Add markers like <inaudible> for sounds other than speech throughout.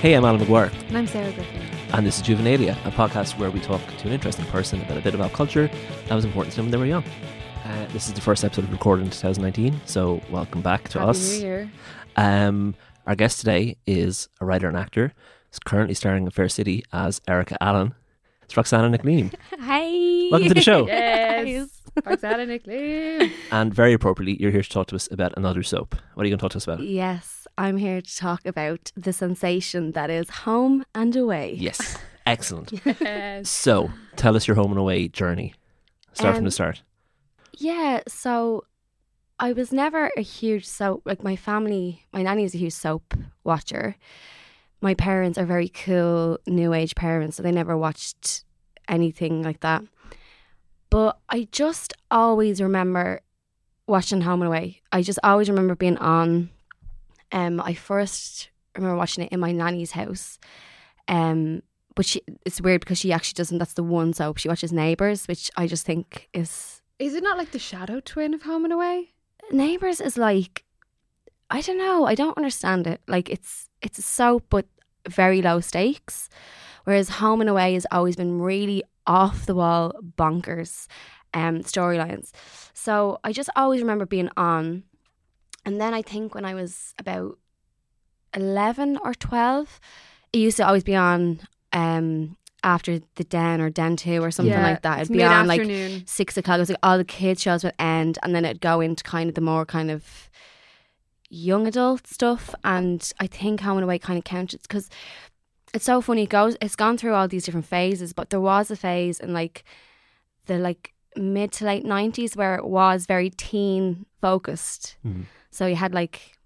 Hey, I'm Alan McGuire, And I'm Sarah Griffin. and this is Juvenalia, a podcast where we talk to an interesting person about a bit about culture that was important to them when they were young. Uh, this is the first episode recorded in 2019, so welcome back to Happy us. New Year. Um, our guest today is a writer and actor. Is currently starring in Fair City as Erica Allen. It's Roxanna Nic Liam. <laughs> Hi. Welcome to the show. <laughs> Yes. Roxanna Nic Liam. And very appropriately, you're here to talk to us about another soap. What are you going to talk to us about? Yes, I'm here to talk about the sensation that is home and away. Yes. Excellent. <laughs> Yes. So, tell us your home and away journey. Start from Um, the start. Yeah, so I was never a huge soap like my family my nanny is a huge soap watcher. My parents are very cool new age parents, so they never watched anything like that. But I just always remember watching Home and Away. I just always remember being on. Um, I first remember watching it in my nanny's house. Um, but she it's weird because she actually doesn't. That's the one soap she watches Neighbours, which I just think is Is it not like the shadow twin of Home and Away? Neighbours is like I don't know. I don't understand it. Like it's it's a soap but very low stakes. Whereas Home and Away has always been really off the wall bonkers um storylines. So I just always remember being on. And then I think when I was about eleven or twelve, it used to always be on um after the Den or Den two or something Yeah, like that. It'd be on like six o'clock. It was like all the kids shows would end, and then it'd go into kind of the more kind of young adult stuff. And I think Home and Away kind of counted because it's so funny. It goes, it's gone through all these different phases, but there was a phase in like the like mid to late nineties where it was very teen focused. Mhm. So you had like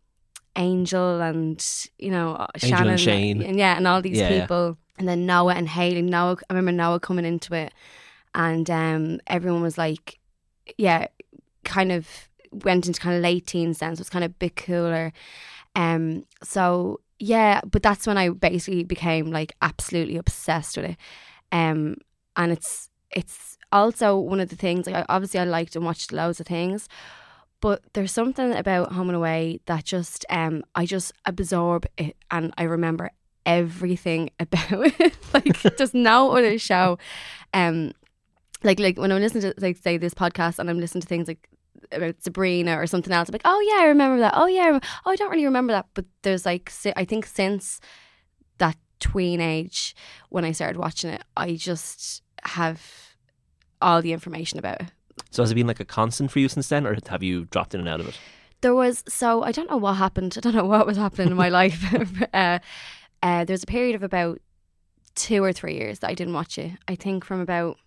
Angel and you know uh, Angel and Shannon Shane. and yeah, and all these Yeah, yeah. people, and then Noah and Hayley. Noah, I remember Noah coming into it, and um, everyone was like, yeah, kind of went into kind of late teens sense. so it's kind of a bit cooler. Um, so yeah, but that's when I basically became like absolutely obsessed with it. Um, and it's it's also one of the things like obviously I liked and watched loads of things, but there's something about Home and Away that just um I just absorb it and I remember everything <laughs> about it. like there's no other show. Um, like like when I'm listening to like say this podcast and I'm listening to things like about Sabrina or something else, I'm like, oh yeah, I remember that. Oh yeah, I oh I don't really remember that. But there's like I think since that tween age when I started watching it, I just have all the information about it. So, has it been like a constant for you since then, or have you dropped in and out of it? There was so I don't know what happened. <laughs> I don't know what was happening in my <laughs> life. <laughs> uh, uh, there's a period of about two or three years that I didn't watch it. I think from about.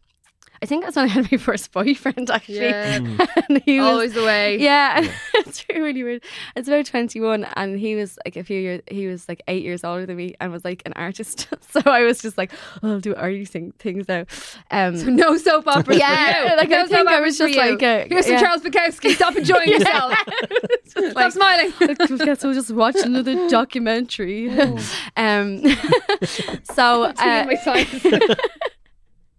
I think that's when <laughs> I had my first boyfriend actually. Yeah. <laughs> and he was Always the way. <laughs> Yeah, Yeah. it's really weird. It's about twenty one, and he was like a few years. He was like eight years older than me, and was like an artist. so I was just like, oh, I'll do arty things now. Um, So no soap opera. yeah, for you. like no I think I was just like, a, Here's yeah. Charles Bukowski. Stop enjoying yourself. Stop like- smiling. I guess we'll just watch another documentary. um, so Seeing uh, my signs.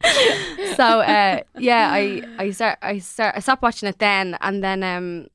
<laughs> so uh, yeah, I I start I start I stopped watching it then, and then um,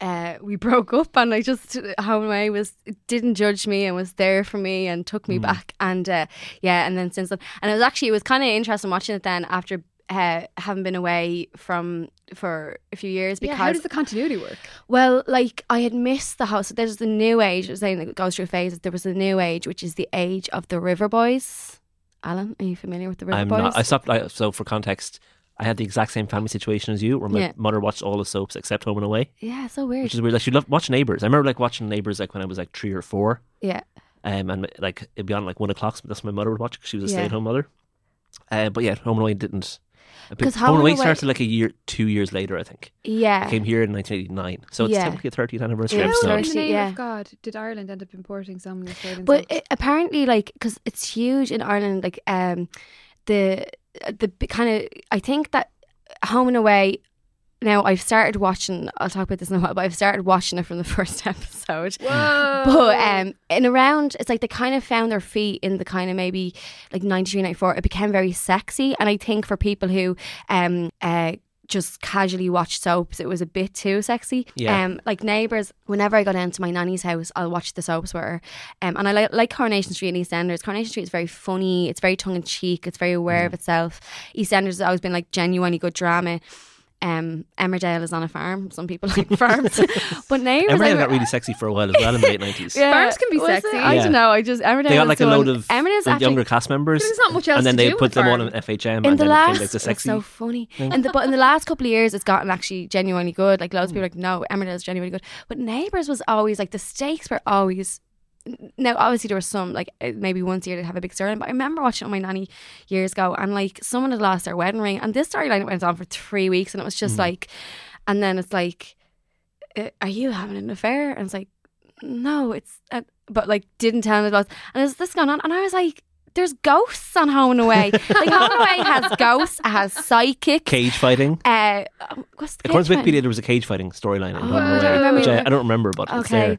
uh, we <laughs> broke up, and I just Home and Away was didn't judge me and was there for me and took me back, and uh, yeah, and then since then, and it was actually it was kind of interesting watching it then after. Uh, having been away from for a few years yeah, because how does the continuity work? well, like I had missed the house. There's the new age. I was saying that it goes through phases. There was the new age, which is the age of the River Boys. Alan, are you familiar with the River I'm Boys? not. I stopped. I, so, for context, I had the exact same family situation as you, where my Yeah. mother watched all the soaps except Home and Away, yeah, so weird. which is weird. Like she loved watching Neighbours. I remember like watching Neighbours like when I was like three or four, yeah, um, and like it'd be on like one o'clock. That's when my mother would watch because she was a Yeah. stay-at-home mother. Uh, but yeah, Home and Away didn't. A bit- 'Cause Home Home and Away started like a year, two years later, I think. yeah. It came here in 1989, so it's Yeah. technically a 30th anniversary Yeah, How episode. in the Thirty, name yeah. of God did Ireland end up importing some of the Australian But soaps? it, apparently, like, because it's huge in Ireland, like, um, the the kind of I think that Home and Away Now I've started watching. I'll talk about this in a while, but I've started watching it from the <laughs> first episode. Whoa. But um, in around, it's like they kind of found their feet in the kind of maybe like 93, 94. It became very sexy, and I think for people who um uh just casually watch soaps. It was a bit too sexy. Yeah. Um, like neighbours, whenever I go down to my nanny's house, I'll watch the soaps with her. Um, and I like, like Coronation Street and EastEnders. Coronation Street is very funny. It's very tongue in cheek. It's very aware Mm. of itself. EastEnders has always been like genuinely good drama. Um, Emmerdale is on a farm. Some people <laughs> like farms, <laughs> but neighbours. Emmerdale I- got really sexy for a while as well in the late nineties. yeah, Farms can be was it? sexy. I Yeah. don't know. I just Emmerdale. They got like a the load of Emmerdale's the actually younger cast members, There's not much else and then to they do put with them on an FHM, in and the then last, it became like the it's sexy. so funny. In the but in the last couple of years, it's gotten actually genuinely good. Like loads of people are like, no, Emmerdale's genuinely good. But Neighbours was always like the stakes were always. Now, obviously, there was some like uh, maybe once a year they'd have a big storyline. But I remember watching it with my nanny years ago, and like someone had lost their wedding ring, and this storyline went on for three weeks, and it was just Mm. like, and then it's like, uh, are you having an affair? And it's like, no, it's, uh, but like didn't tell me about, and there's this going on, and I was like. There's ghosts on Home and Away. like Home and Away has <laughs> ghosts, has psychic Cage fighting. Uh, what's the According to? Wikipedia, there was a cage fighting storyline in Oh, Home I and don't Away, remember. which I, I don't remember, but it's Okay. there.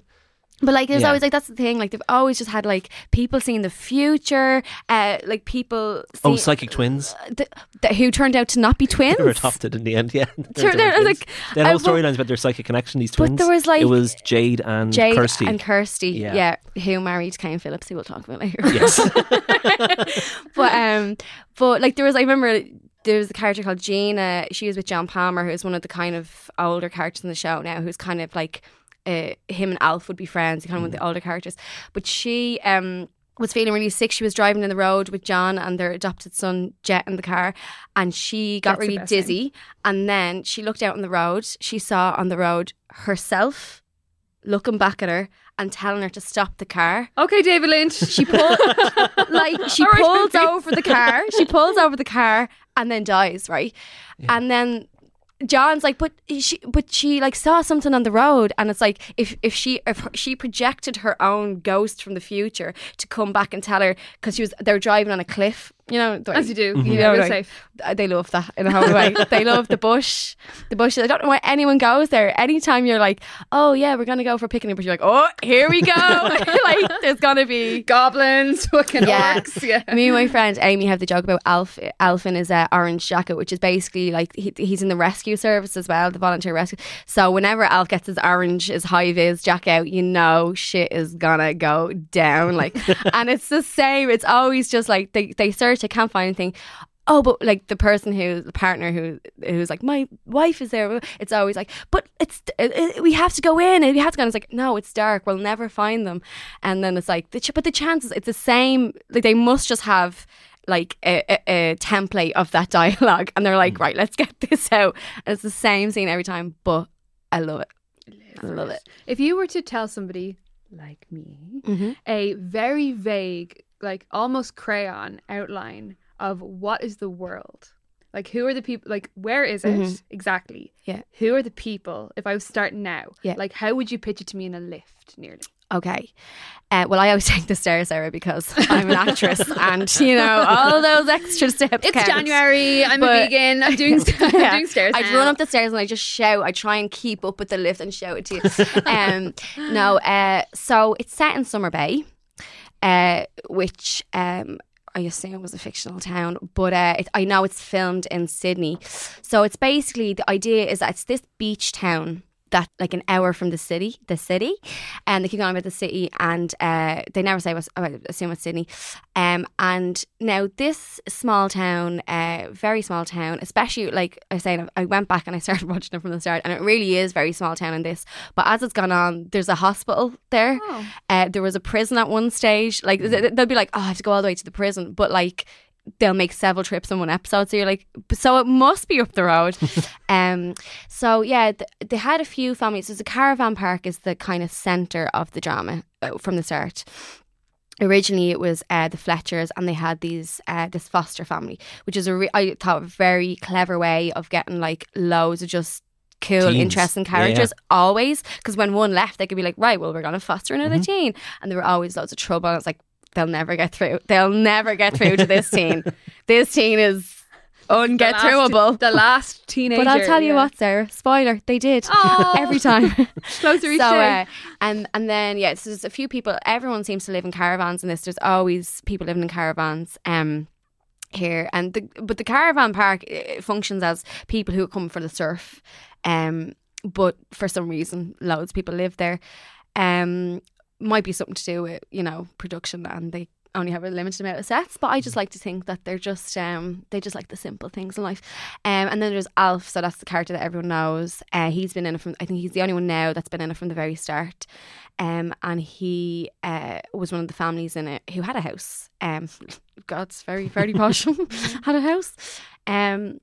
But like, there's Yeah. always like that's the thing. Like they've always just had like people seeing the future. Uh, like people. Oh, psychic twins. th- th- who turned out to not be twins. <laughs> They were adopted in the end. Yeah, Sure, <laughs> They they're like, had whole storylines about their psychic connection. These twins. But there was, like, it was Jade and Jade Kirsty. and Kirsty. Yeah. Yeah. who married Kane Phillips, who we'll talk about later. yes, <laughs> but um, but like there was, I remember there was a character called Gina. She was with John Palmer, who's one of the kind of older characters in the show now, who's kind of like uh, him and Alf would be friends, kind of one of the older characters. But she um was feeling really sick. She was driving in the road with John and their adopted son Jett in the car, and she got That's really best thing. dizzy. And then she looked out on the road. She saw on the road herself looking back at her and telling her to stop the car. Okay, David Lynch. She pulled <laughs> like she right, pulls over the car. She pulls over the car and then dies, right? And then John's like, but she, but she like saw something on the road, and it's like if if she if she projected her own ghost from the future to come back and tell her because she was they were driving on a cliff, you know, the way- As you do. You know, real like- safe. they love that in a whole way. they love the bush, the bush. I don't know why anyone goes there. Anytime you're like, oh yeah, we're gonna go for a picnic, but you're like, oh, here we go. <laughs> like there's gonna be. Goblins, <laughs> fucking Yeah. orcs. Yeah. Me and my friend Amy have the joke about Alf. Alf in his uh, orange jacket, which is basically like he, he's in the rescue service as well, the volunteer rescue. So whenever Alf gets his orange, his high vis jacket out, you know shit is gonna go down. Like, <laughs> and it's the same. It's always just like they they search, they can't find anything. Oh, but like the person who, the partner who, who's like, my wife is there. It's always like, but it's, it, it- we have to go in and we have to go. And it's like, no, it's dark. We'll never find them. And then it's like, the ch- but the chances, it's the same. Like they must just have like a, a, a template of that <laughs> dialogue, and they're like, right, let's get <laughs> this out. And it's the same scene every time, but I love it. I love it. If you were to tell somebody like me Mm-hmm. a very vague, like almost crayon outline of what is the world, like who are the people, like where is it Mhm. exactly? Yeah. Who are the people? If I was starting now, Yeah. like how would you pitch it to me in a lift? Nearly. Okay. Uh, well, I always <laughs> take the stairs, Sarah, because <laughs> I'm an actress, and you know all those extra steps. It's count. January. I'm But- a vegan. I'm doing, <laughs> I'm doing stairs. I run up the stairs and I just shout. I try and keep up with the lift and shout it to you. um, no, uh, so it's set in Summer Bay, uh, which um, I assume was a fictional town, but uh, it, I know it's filmed in Sydney. So it's basically the idea is that it's this beach town. That like an hour from the city, the city, and they keep going about the city, and uh, they never say what. I assume it's Sydney, um, and now this small town, uh, very small town, especially like I saying, I went back and I started <laughs> watching it from the start, and it really is very small town in this. But as it's gone on, there's a hospital there. Oh. Uh, there was a prison at one stage. Like they'll be like, oh, I have to go all the way to the prison, but like they'll make several trips in one episode. So you're like, so it must be up the road. <laughs> um, so yeah, th- they had a few families. So the caravan park is the kind of center of the drama uh, from the start. Originally, it was uh, the Fletchers, and they had these uh, this foster family, which is a re- I thought a very clever way of getting like loads of just cool, Teens. interesting Yeah, yeah. characters always. Because when one left, they could be like, right, well, we're gonna foster another Mm-hmm. teen, and there were always loads of trouble. And it's like they'll never get through. They'll never get through to this teen. <laughs> This teen is unget last- throughable. The last teenager. <laughs> But I'll tell you yeah. what, Sarah. Spoiler: they did every time. <laughs> Closer each so, day. uh, and and then yeah, so there's a few people. Everyone seems to live in caravans in this. There's always people living in caravans. Um, here and the, but the caravan park functions as people who come for the surf um but for some reason loads of people live there um might be something to do with you know production and they only have a limited amount of sets but I just like to think that they're just um they just like the simple things in life. Um and then there's Alf so that's the character that everyone knows. Uh, he's been in it from I think he's the only one now that's been in it from the very start. Um and he uh was one of the families in it who had a house. Um <laughs> God's very very <laughs> posh. <laughs> Had a house. Um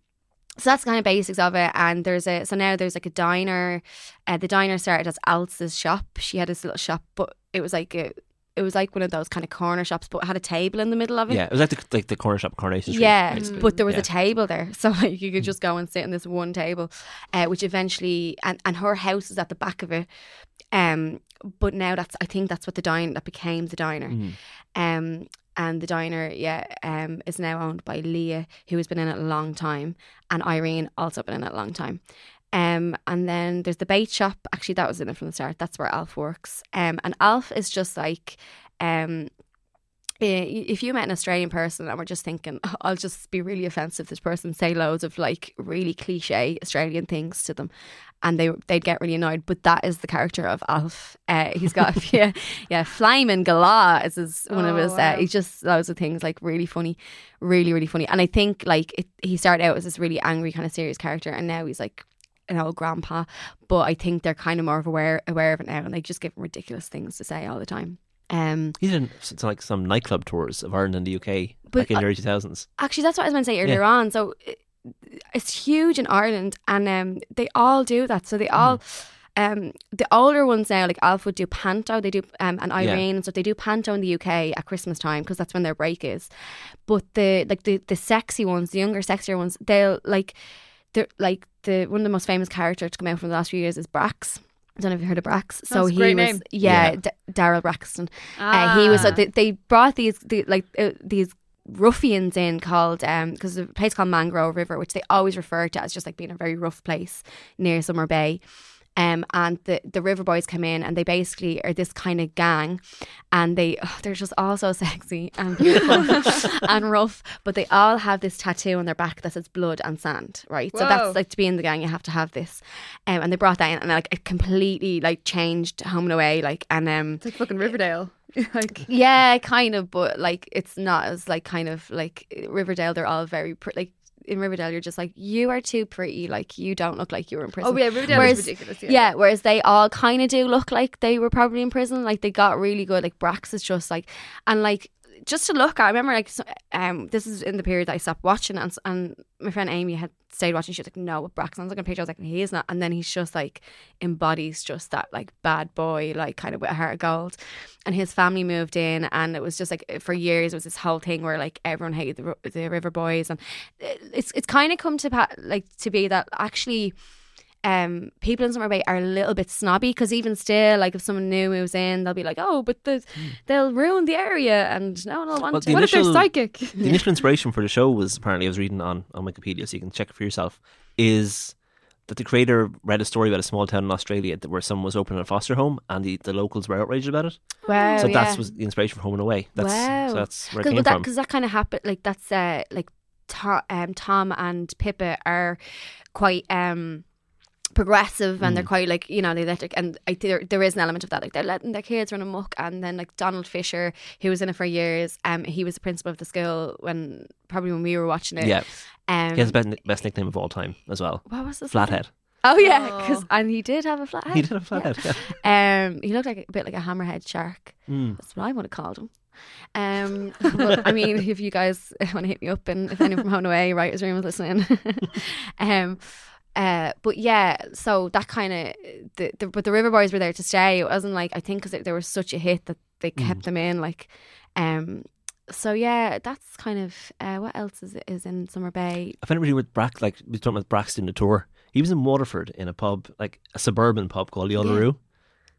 so that's kind of basics of it. And there's a so now there's like a diner. Uh, the diner started as Alice's shop. She had this little shop but it was like a it was like one of those kind of corner shops but it had a table in the middle of it Yeah, it was like the, like the corner shop at Coronation Street. yeah, basically. but there was Yeah. a table there, <laughs> so like you could just go and sit on this one table, uh, which eventually and and her house is at the back of it. Um, but now that's I think that's what the diner that became the diner. Mhm. Um, and the diner, yeah, um, is now owned by Leah, who has been in it a long time, and Irene also been in it a long time. Um, and then there's the bait shop. Actually, that was in it from the start. That's where Alf works. Um, and Alf is just like, um, eh, if you met an Australian person and we're just thinking, "Oh, I'll just be really offensive this person, say loads of like really cliche Australian things to them, and they they'd get really annoyed. But that is the character of Alf. Uh, he's got a <laughs> yeah yeah Flamin' Galah is his, one of Oh, his. Uh, wow. he's just loads of things like really funny, really really funny. And I think like it, he started out as this really angry kind of serious character, and now he's like an old grandpa. But I think they're kind of more of aware aware of it now, and they just give him ridiculous things to say all the time. Um, He did like some nightclub tours of Ireland and the UK back in the early 2000s. Actually, that's what I was going to say earlier on. So it's huge in Ireland, and um, they all do that. So they all. Um, the older ones now, like Alf would do panto, they do, um, and Irene and stuff. They do panto in the UK at Christmas time because that's when their break is. But the like the the sexy ones, the younger, sexier ones, they'll like they're like the one of the most famous characters to come out from the last few years is Brax. I don't know if you heard of Brax. So That's a he great was name. yeah, Yeah. D- Daryl Braxton. Uh, he was so Ah. they, they brought these the, like uh, these ruffians in called um because there's a place called Mangrove River which they always refer to as just like being a very rough place near Summer Bay. Um, and the, the River Boys come in and they basically are this kind of gang and they oh, they're just all so <laughs> sexy and beautiful <laughs> and rough but they all have this tattoo on their back that says blood and sand right so that's like to be in the gang you have to have this um, and they brought that in and like it completely like changed home and away like and um It's like fucking Riverdale. <laughs> like yeah, kind of, but like it's not as like kind of like Riverdale. They're all very pr- like in Riverdale. You're just like you are too pretty. Like you don't look like you were in prison. oh yeah, Riverdale Whereas- is ridiculous. Yeah. Yeah, whereas they all kind of do look like they were probably in prison. Like they got really good. Like Brax is just like, and like just to look at. I remember like um this is in the period that I stopped watching, and and my friend Amy had stayed watching. She was like, "No, Brax." And I was looking at a picture. I was like, "He is not." And then he's just like embodies just that like bad boy, like kind of with a heart of gold. And his family moved in, and it was just like for years it was this whole thing where like everyone hated the, the River Boys, and it's it's kind of come to like to be that actually um, people in Summer Bay are a little bit snobby because even still, like if someone new moves in, they'll be like, "Oh, but the, they'll ruin the area," and no one will want Well, to. the What if they're initial- psychic? <laughs> The initial inspiration for the show was apparently I was reading on, on Wikipedia, so you can check it for yourself. Is that the creator read a story about a small town in Australia that where someone was opening a foster home and the, the locals were outraged about it. wow, so yeah. that was the inspiration for Home and Away. That's Wow. so that's where it came that from. because that kind of happened. Like that's uh, like Tom, um, Tom and Pippa are quite um progressive and they're Mm. quite like you know they let like and I there, there is an element of that like they're letting their kids run amok and then like Donald Fisher who was in it for years um he was the principal of the school when probably when we were watching it yeah, um he has the best, best nickname of all time as well. what was this Flathead. oh yeah because Oh. and he did have a flathead He did have a flathead. Yeah. <laughs> um he looked like a bit like a hammerhead shark Mm. that's what I would have called him. Um, but I mean, if you guys <laughs> want to hit me up, and if anyone from Home and Away, Writers Room is listening, <laughs> um, uh, but yeah, so that kind of the, the but the River Boys were there to stay. It wasn't like I think because they were such a hit that they kept them in. Like, um, so yeah, that's kind of uh, what else is is in Summer Bay. I find it really with Brack, like we were talking about Braxton the tour. He was in Waterford in a pub, like a suburban pub called the Uluru.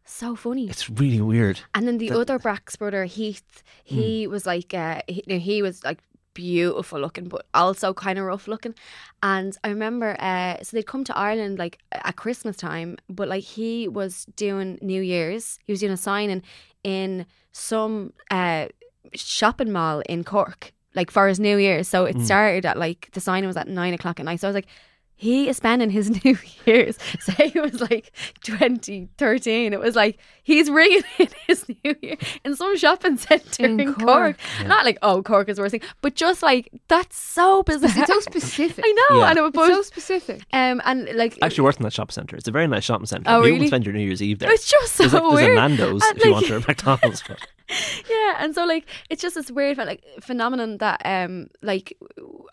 So funny. It's really weird. And then the That- other Brax brother, Heath, he was like, uh, he, he was like beautiful looking, but also kind of rough looking. And I remember, uh, so they'd come to Ireland like at Christmas time, but like he was doing New Year's, he was doing a signing in in some uh, shopping mall in Cork. like for his New Year's. So it Mm. started at like the signing was at nine o'clock at night. So I was like, he is spending his <laughs> New Year's. Say it was like 2013. It was like he's ringing <laughs> in his New Year in some shopping centre in, In Cork. Cork. Yeah. Not like oh Cork is worst thing, but just like that's so bizarre. It's so specific. <laughs> I know, Yeah. and it was It's so specific. um and like Actually, worked in that shopping centre. It's a very nice shopping centre. Oh, you really? can spend your New Year's Eve there. it's just so There's, like, there's a weird. Nando's And, if you like- want or a McDonald's. But <laughs> yeah and so like it's just this weird like phenomenon that um like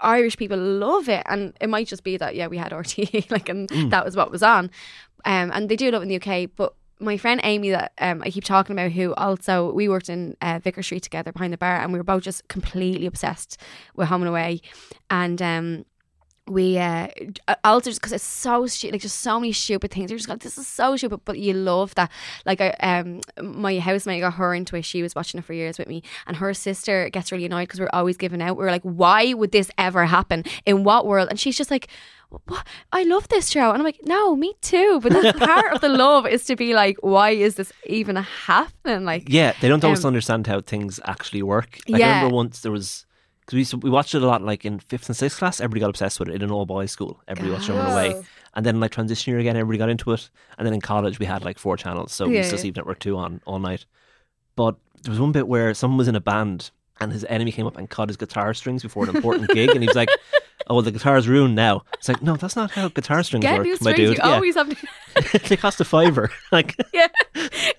irish people love it and it might just be that yeah we had RTE <laughs> like and Mm. that was what was on um and they do love it in the uk but my friend Amy that um, I keep talking about who also we worked in uh, Vicar Street together behind the bar and we were both just completely obsessed with Home and Away and um we uh also just because it's so stupid like just so many stupid things. You're just like this is so stupid but you love that. Like I um my housemate got her into it. She was watching it for years with me and her sister gets really annoyed because we're always giving out. We're like why would this ever happen? In what world? And she's just like what? I love this show. And I'm like no me too. But that's part of the <laughs> love is to be like why is this even happening like yeah, they don't always Um, understand how things actually work. Like, I Yeah. remember once there was because we we watched it a lot. Like in fifth and sixth class, everybody got obsessed with it in an all boys school. Everybody watched it on the way. Oh. And then like transition year again, everybody got into it. And then in college, we had like four channels, so we Yeah, used to yeah. see Network Two on all night. But there was one bit where someone was in a band and his enemy came up and cut his guitar strings before an important gig, and he was like, <laughs> "Oh, well, the guitar's ruined now." It's like, no, that's not how guitar strings get work, new my dude. you Yeah, always have to <laughs> they cost a fiver. <laughs> like, <laughs> yeah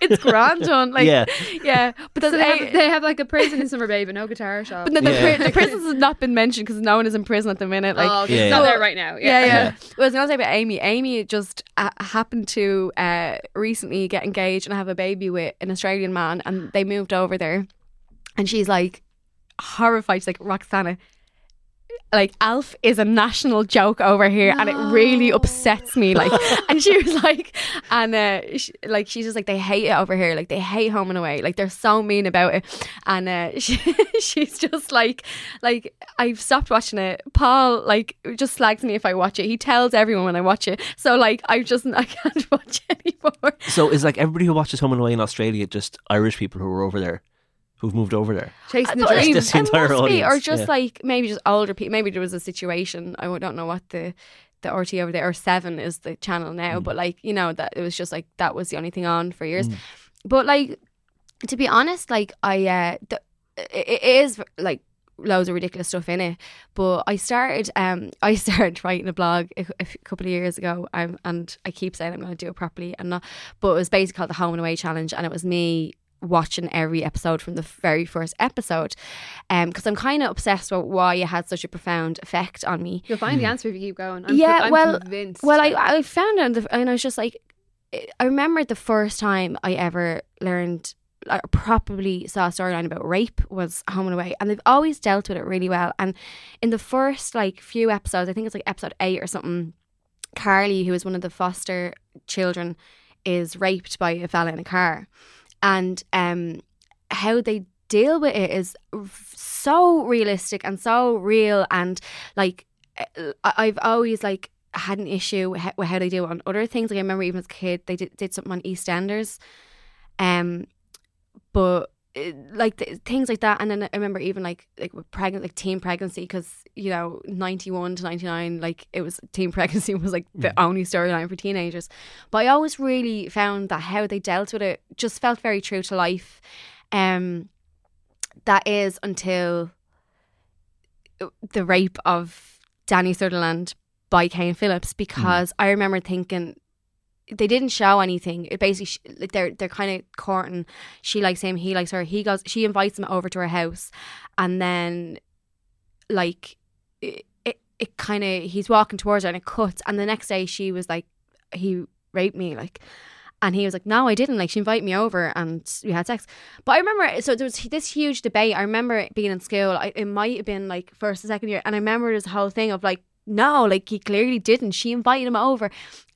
it's grand on like yeah, yeah but So there's they a- have, they have like a prison in Summer Bay, but no guitar shop. But no, the, Yeah. pri- the prisons has not been mentioned because no one is in prison at the minute. Like, oh, okay. Yeah, it's yeah. not there right now. yeah, yeah. Yeah. What I was going to say about Amy. Amy just uh, happened to uh, recently get engaged and have a baby with an Australian man, and they moved over there. And she's like horrified. She's like, Roxanna, like Alf is a national joke over here, and it really upsets me. Like, <laughs> and she was like, and uh, she, like she's just like they hate it over here. Like they hate Home and Away. Like they're so mean about it. And uh, <laughs> she, she's just like, like I've stopped watching it. Paul like just slags me if I watch it. He tells everyone when I watch it. So like I just <laughs> I can't watch anymore. So is like everybody who watches Home and Away in Australia just Irish people who are over there, who've moved over there? Chasing the But, dream. Just the entire must be, or just yeah. like maybe just older people. Maybe there was a situation. I don't know what the the RT over there or Seven is the channel now, Mm. but like you know that it was just like that was the only thing on for years. Mm. But like to be honest, like I uh, the, it, it is like loads of ridiculous stuff in it. But I started um <laughs> I started writing a blog a couple of years ago. Um, and I keep saying I'm going to do it properly and not. But it was basically called the Home and Away Challenge, and it was me watching every episode from the very first episode um because I'm kind of obsessed with why it had such a profound effect on me You'll find the Hmm. answer if you keep going. I'm, Yeah, I'm well- convinced. well, I, I found it, and I was just like, I remember the first time I ever learned, or properly saw a storyline about rape was Home and Away, and they've always dealt with it really well. And in the first like few episodes, I think it's like episode eight or something, Carly, who is one of the foster children, is raped by a fella in a car, and um, how they deal with it is so realistic and so real, and like I've always like had an issue with how, they do it on other things. Like I remember even as a kid, they did, did something on EastEnders, um, but like th- things like that. And then I remember even like like with pregnant, like teen pregnancy, because you know ninety one to ninety nine, like it was teen <laughs> pregnancy was like the only storyline for teenagers. But I always really found that how they dealt with it just felt very true to life. Um, that is until the rape of Dani Sutherland by Kane Phillips because I remember thinking they didn't show anything. It basically like they're they're kind of courting. She likes him, he likes her. He goes, she invites him over to her house, and then like it it, it kind of he's walking towards her and it cuts. And the next day she was like, he raped me, like. And he was like, "No, I didn't. Like, she invited me over, and we had sex." But I remember, so there was this huge debate. I remember being in school. I, it might have been like first or second year, and I remember this whole thing of like, no, like he clearly didn't. She invited him over,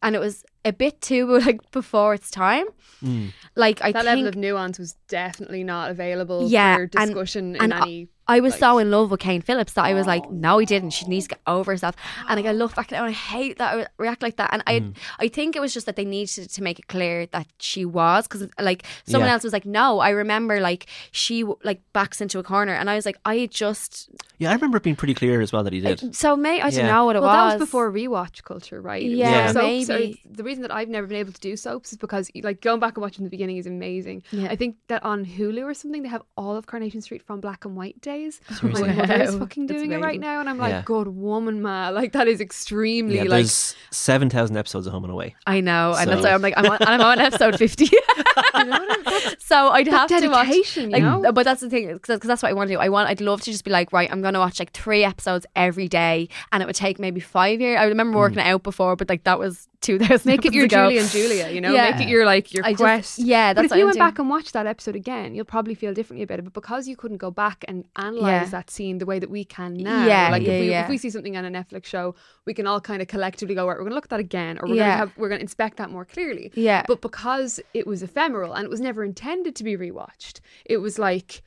and it was a bit too <laughs> like before its time. Mm. Like I that think level of nuance was definitely not available Yeah, for and- discussion in and any. I was Like- so in love with Kane Phillips that I was like, no, he didn't. She needs to get over herself. And like, I look back now and I hate that I react like that. And I, Mm. I think it was just that they needed to make it clear that she was because like someone Yeah. else was like, no. I remember like she like backs into a corner, and I was like, I just Yeah, I remember it being pretty clear as well that he did. so may I don't Yeah. know what it well, was. that was before rewatch culture, right? It was Yeah, like soaps are- maybe. the reason that I've never been able to do soaps is because, like, going back and watching the beginning is amazing. Yeah. I think that on Hulu or something, they have all of Coronation Street from black and white days. Seriously? My mother is Wow. fucking That's doing it right now, and I'm like, Yeah. good woman, ma. Like, that is extremely Yeah, like. seven thousand episodes of Home and Away. I know, and that's So- why I'm like, I'm on, I'm on episode fifty. <laughs> You know I mean? so I'd have to watch. dedication, you know? but that's the thing, because that's what I want to do. I want, I'd love to just be like, right, I'm going to watch like three episodes every day, and it would take maybe five years. I remember Mm. working it out before, but like that was two thousand. Make it your ago. Julie and Julia, you know? Yeah. Make it your, like, your I just- quest. yeah, But if what you I'm went doing. back and watched that episode again, you'll probably feel differently about it. But because you couldn't go back and analyze Yeah. that scene the way that we can now, Yeah, like yeah, if we yeah. if we see something on a Netflix show, we can all kind of collectively go, right, we're going to look at that again, or we're Yeah. going to have we're going to inspect that more clearly. Yeah, But because it was ephemeral and it was never intended to be rewatched, it was like,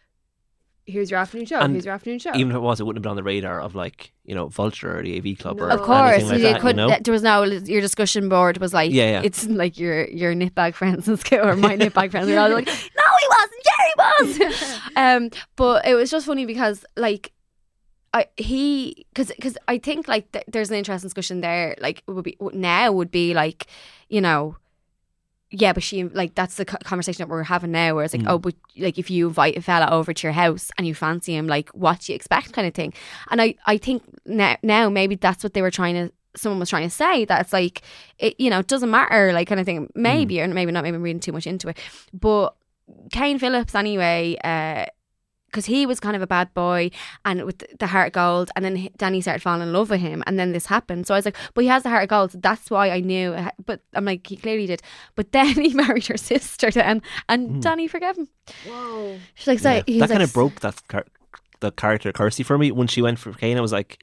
here's your afternoon show, And here's your afternoon show. Even if it was, it wouldn't have been on the radar of like you know Vulture or the AV Club No. or of course, like you that. you know? There was no your discussion board was like, Yeah, yeah. it's like your your nitbag friends <laughs> or my nitbag friends. We're all like, <laughs> no, he wasn't. Jerry was. <laughs> um, but it was just funny because like. I he because because I think like th- there's an interesting discussion there. Like it would be now would be like, you know, yeah, but she like that's the conversation that we're having now. Where it's like, Mm. oh, but like if you invite a fella over to your house and you fancy him, like what do you expect, kind of thing. And I I think now now maybe that's what they were trying to. Someone was trying to say that it's like it you know it doesn't matter like kind of thing maybe or maybe not maybe I'm reading too much into it but Kane Phillips anyway uh because he was kind of a bad boy and with the heart of gold and then Dani started falling in love with him and then this happened so I was like but he has the heart of gold so that's why I knew but I'm like he clearly did but <laughs> then he married her sister then and Mm. Dani forgave him Whoa. she's like so Yeah. that was kind like, of broke that car- the character Kirsty for me when she went for Kane. I was like,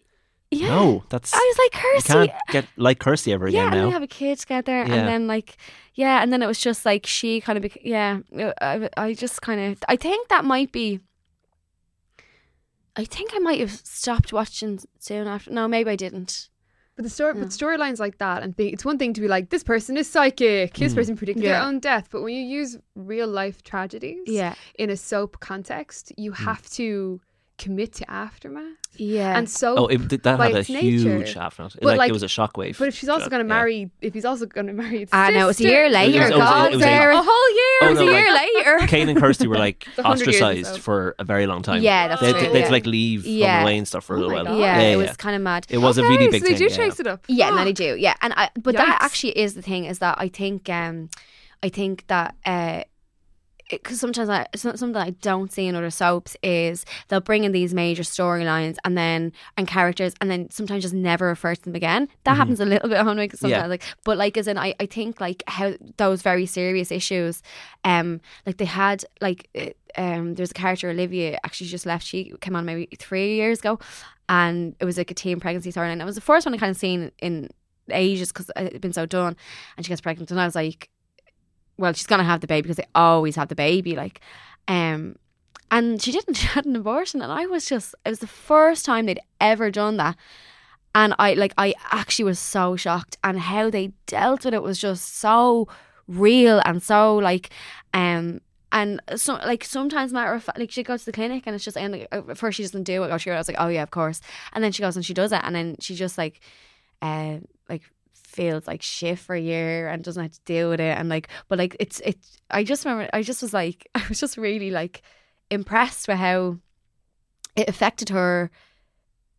yeah no, that's I was like you Kirsty can't get like Kirsty ever yeah, again and now. they have a kid together, Yeah. and then like, yeah, and then it was just like she kind of, bec- yeah, I, I just kind of, I think that might be. I think I might have stopped watching soon after. No, maybe I didn't. But the story, Yeah. but storylines like that, and be, it's one thing to be like, this person is psychic, this Mm. person predicted their own death. But when you use real life tragedies Yeah, in a soap context, you have to commit to aftermath. yeah, And so, oh, it, that by had a its huge aftermath. But, Like, like- it was a shockwave. but if she's also going to marry, if he's also going to marry, his I know it's a year later. It was- it was- it was a- a whole year. Oh, it was no, a like- year later. <laughs> Kane and Kirsty were like <laughs> The years ostracized so. for a very long time. Yeah, that's they, true. They, they had yeah. to like leave Yeah. Home and Away and stuff for a Oh little while. Yeah, yeah, it was kind of mad. It was a really big so they thing. do chase it up. Yeah, and then they do. Yeah, and I but that actually is the thing is that I think um I think that uh because sometimes I so- something I don't see in other soaps is they'll bring in these major storylines and then and characters and then sometimes just never refer to them again. That Mhm. happens a little bit <laughs> on Homework sometimes, Yeah. like but like as in I, I think like how those very serious issues, um, like they had like it, um, there's a character Olivia actually just left. She came on maybe three years ago, and it was like a teen pregnancy storyline. It was the first one I kind of seen in ages because it had been so done, and she gets pregnant, and I was like, well, she's gonna have the baby because they always have the baby, like, um. And she didn't. <laughs> She had an abortion, and I was just. It was the first time they'd ever done that, and I like. I actually was so shocked, and how they dealt with it was just so real and so like, um. And so, like sometimes, matter of fact, like she goes to the clinic and it's just, and like, at first she doesn't do it. She, I was like, oh yeah, of course. And then she goes and she does it, and then she just like, uh, feels like shit for a year and doesn't have to deal with it. And like but like it's it I just remember I just was like <laughs> I was just really like impressed with how it affected her.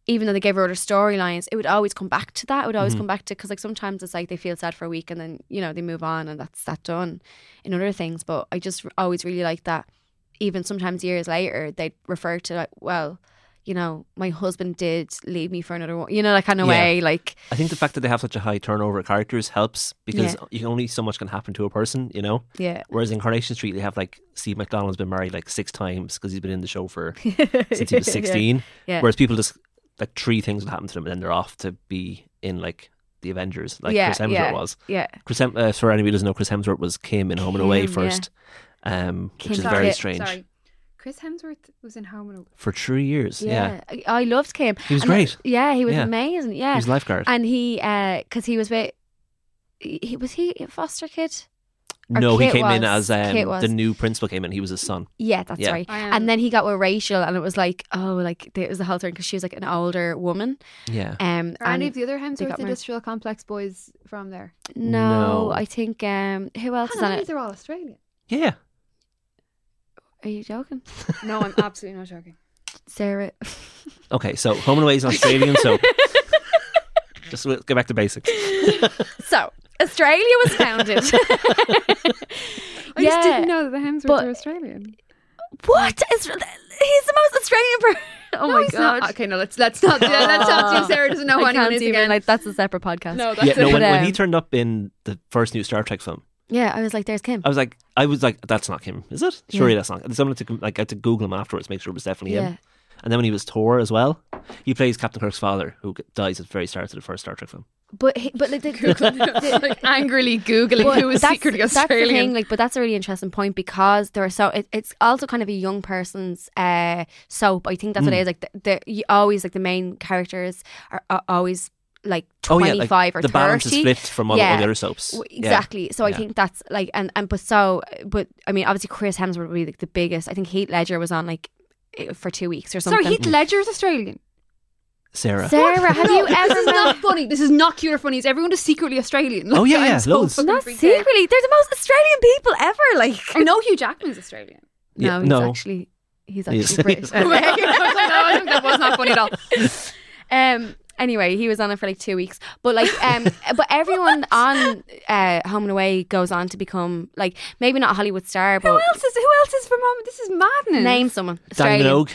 Even though they gave her other storylines it would always come back to that. It would always Mhm. come back to because like sometimes it's like they feel sad for a week and then you know they move on and that's that done in other things. But I just always really like that even sometimes years later they'd refer to like well you know my husband did leave me for another one you know that kind of Yeah. way like I think the fact that they have such a high turnover of characters helps because Yeah. you can only so much can happen to a person, you know. yeah Whereas in Coronation Street, they have like Steve McDonald's been married like six times because he's been in the show for <laughs> since he was sixteen. Yeah. Whereas people just like three things will happen to them and then they're off to be in like the Avengers, like Yeah, Chris Hemsworth yeah. was. yeah Chris Hem- uh, for anybody who doesn't know, Chris Hemsworth was Kim in Home and Away Kim, yeah. first, um, Kim which is very hit, strange. Sorry. Chris Hemsworth was in Home and Away. for three years. Yeah, I, I loved Kim. he was And, uh, great. Yeah, he was Yeah. amazing. Yeah, He was a lifeguard. and he because he was with he was he a foster kid. or no, he Kit came in as um, the new principal came in. He was his son. Yeah, that's Yeah. right. I And then he got with Rachel, and it was like, oh, like it was the whole thing because she was like an older woman. Yeah, Um, Are any of the other got Hemsworth married. Industrial Complex boys from there? no, No. I think um, who else is Hang on on, it? they're all Australian. yeah. Are you joking, No, I'm <laughs> absolutely not joking. Sarah? Okay, so Home and Away is an Australian so <laughs> Just we'll get back to basics. <laughs> so Australia was founded. I just didn't know that the Hemsworths but- were Australian. What is? He's the most Australian person. Oh No, my he's god! not. Okay, no, let's let's not do that. Let's not do Sarah doesn't know who I anyone can't is even again. like that's a separate podcast. no, that's Yeah, no. When, when he turned up in the first new Star Trek film, Yeah, I was like, "There's Kim." I was like, I was like, that's not him, is it? Surely Yeah. that's not. Someone had to like I had to Google him afterwards, make sure it was definitely Yeah, him. And then when he was Thor as well, he plays Captain Kirk's father, who dies at the very start of the first Star Trek film. but he, but like, the, the, like <laughs> angrily googling But who was that's, secretly That's the Australian. thing, like, but that's a really interesting point because there are so it, it's also kind of a young person's uh, soap. I think that's what it is. Like, the, the you always like the main characters are, are always like Oh twenty yeah, five like or the balance is thirty. flipped from all, all Yeah. the other soaps. W- Yeah. Exactly. So I Yeah. think that's like and and but so but I mean obviously Chris Hemsworth would be like the biggest. I think Heath Ledger was on like eh, for two weeks or something. Sorry, Heath is Australian. Sarah. Sarah, have you <laughs> ever This is not funny. This is not cute or funny. Is everyone just secretly Australian? Like, Oh, yeah, I'm yeah, so loads. Not secretly. They're the most Australian people ever. Like I know Hugh Jackman's Australian. Yeah, no, he's no. actually he's He is. actually <laughs> British. <laughs> I was like, no, I think that was not funny at all. Um. Anyway, he was on it for like two weeks, but like, um, <laughs> but everyone on uh, Home and Away goes on to become like maybe not a Hollywood star, Who but else is who else is from home? This is madness. name someone. Dannii Australian. Minogue.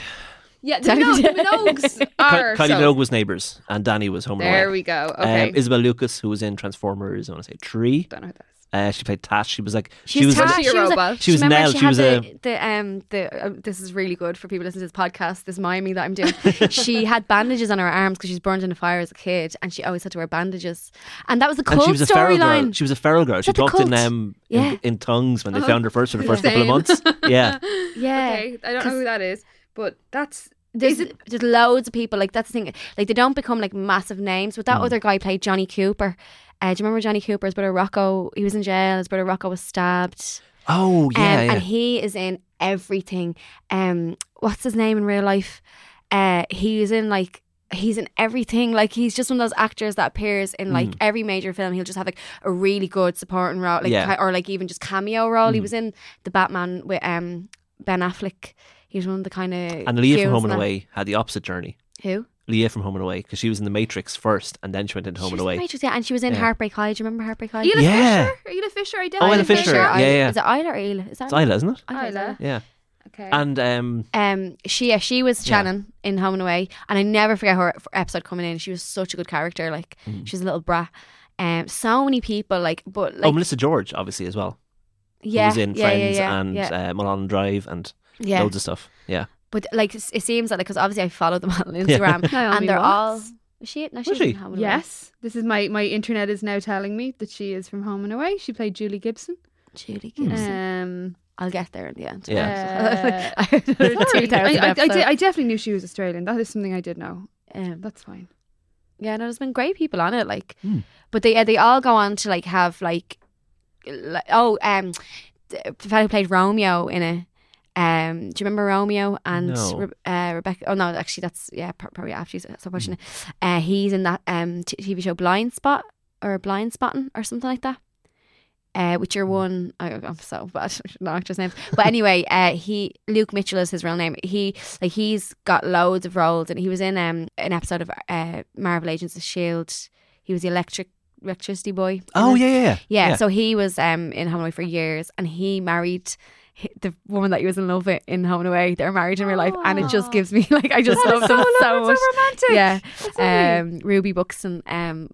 Yeah, the Minogue, the Minogues <laughs> are. Kylie so- Minogue was Neighbours, and Dannii was Home and away. There Away. we go. Okay. Um, Isabel Lucas, who was in Transformers, I want to say three. Don't know who that is. Uh, she played Tash. She was like, She's she was Tash, like, She she a was a- robot. She was remember Nell, She, she was the, a- the um the uh, this is really good for people listening to this podcast. This miming that I'm doing. <laughs> she had bandages on her arms because she was burned in a fire as a kid, and she always had to wear bandages. And that was a and cult she was a feral girl. storyline. She was a feral girl. She that the talked in cult? um Yeah. in, in tongues when they Oh, found her first for the first couple of months. <laughs> Yeah, Yeah, Okay, I don't know who that is, but that's there's, Is it- there's loads of people like that's the thing. Like they don't become like massive names. But that Mm. other guy played Johnny Cooper. Uh, do you remember Johnny Cooper? His brother Rocco. He was in jail. His brother Rocco was stabbed. Oh yeah, um, yeah. and he is in everything. Um, what's his name in real life? Uh, he was in like he's in everything. Like he's just one of those actors that appears in like Mm. every major film. He'll just have like a really good supporting role, like Yeah. or like even just cameo role. He Mm. was in the Batman with um Ben Affleck. He was one of the kind of and Leah from Home and Away had the opposite journey. Who? Leah from Home and Away because she was in the Matrix first, and then she went into Home She and was in Away. Matrix, yeah, and she was in Yeah. Heartbreak High. Do you remember Heartbreak High? Isla Yeah. Fisher. Isla Fisher. I did. Oh, Isla definitely Fisher, Isla- yeah, yeah. Is it Isla or Isla? Is that It's Isla, isn't it? Isla, Isla. Yeah. Okay. And um, Um, she yeah, she was Yeah. Shannon in Home and Away, and I never forget her f- episode coming in. She was such a good character, like Mm. she was a little brat. Um, so many people like, but like oh, Melissa George, obviously as well. yeah, who was in yeah, yeah, Friends yeah, and yeah, Uh, Mulholland Drive and yeah. loads of stuff. Yeah, But like it seems that because obviously I follow them <laughs> on Instagram, <laughs> Naomi and they're all. Watts. Is she? No, Was she's she? in Home and Away. Yes, this is my my internet is now telling me that she is from Home and Away. She played Julie Gibson. Julie Hmm. Gibson. Um, I'll get there in the end. Yeah. <laughs> I had another sorry. 2000 I, I, I, episodes. I definitely knew she was Australian. That is something I did know. Um, That's fine. Yeah, no, there's been great people on it, like, Hmm. but they yeah, they all go on to like have like, like oh um, the fellow who played Romeo in it. Um, do you remember Romeo and No. Re- uh, Rebecca? Oh no, actually that's yeah probably after you stopped watching it. Uh, he's in that um t- TV show Blind Spot or Blind Spotting or something like that. Uh, which are one I, I'm so <laughs> bad know actors' names, but anyway, uh, he Luke Mitchell is his real name. He like he's got loads of roles, and he was in um an episode of uh, Marvel Agents of Shield. He was the electric electricity boy. Oh yeah, yeah, yeah. yeah. So he was um in and for years, and he married the woman that he was in love with in Home and Away. They're married in real life, and it just gives me <laughs> like I just That love them so, so much. so romantic. Yeah, um, Ruby Buckton. Um,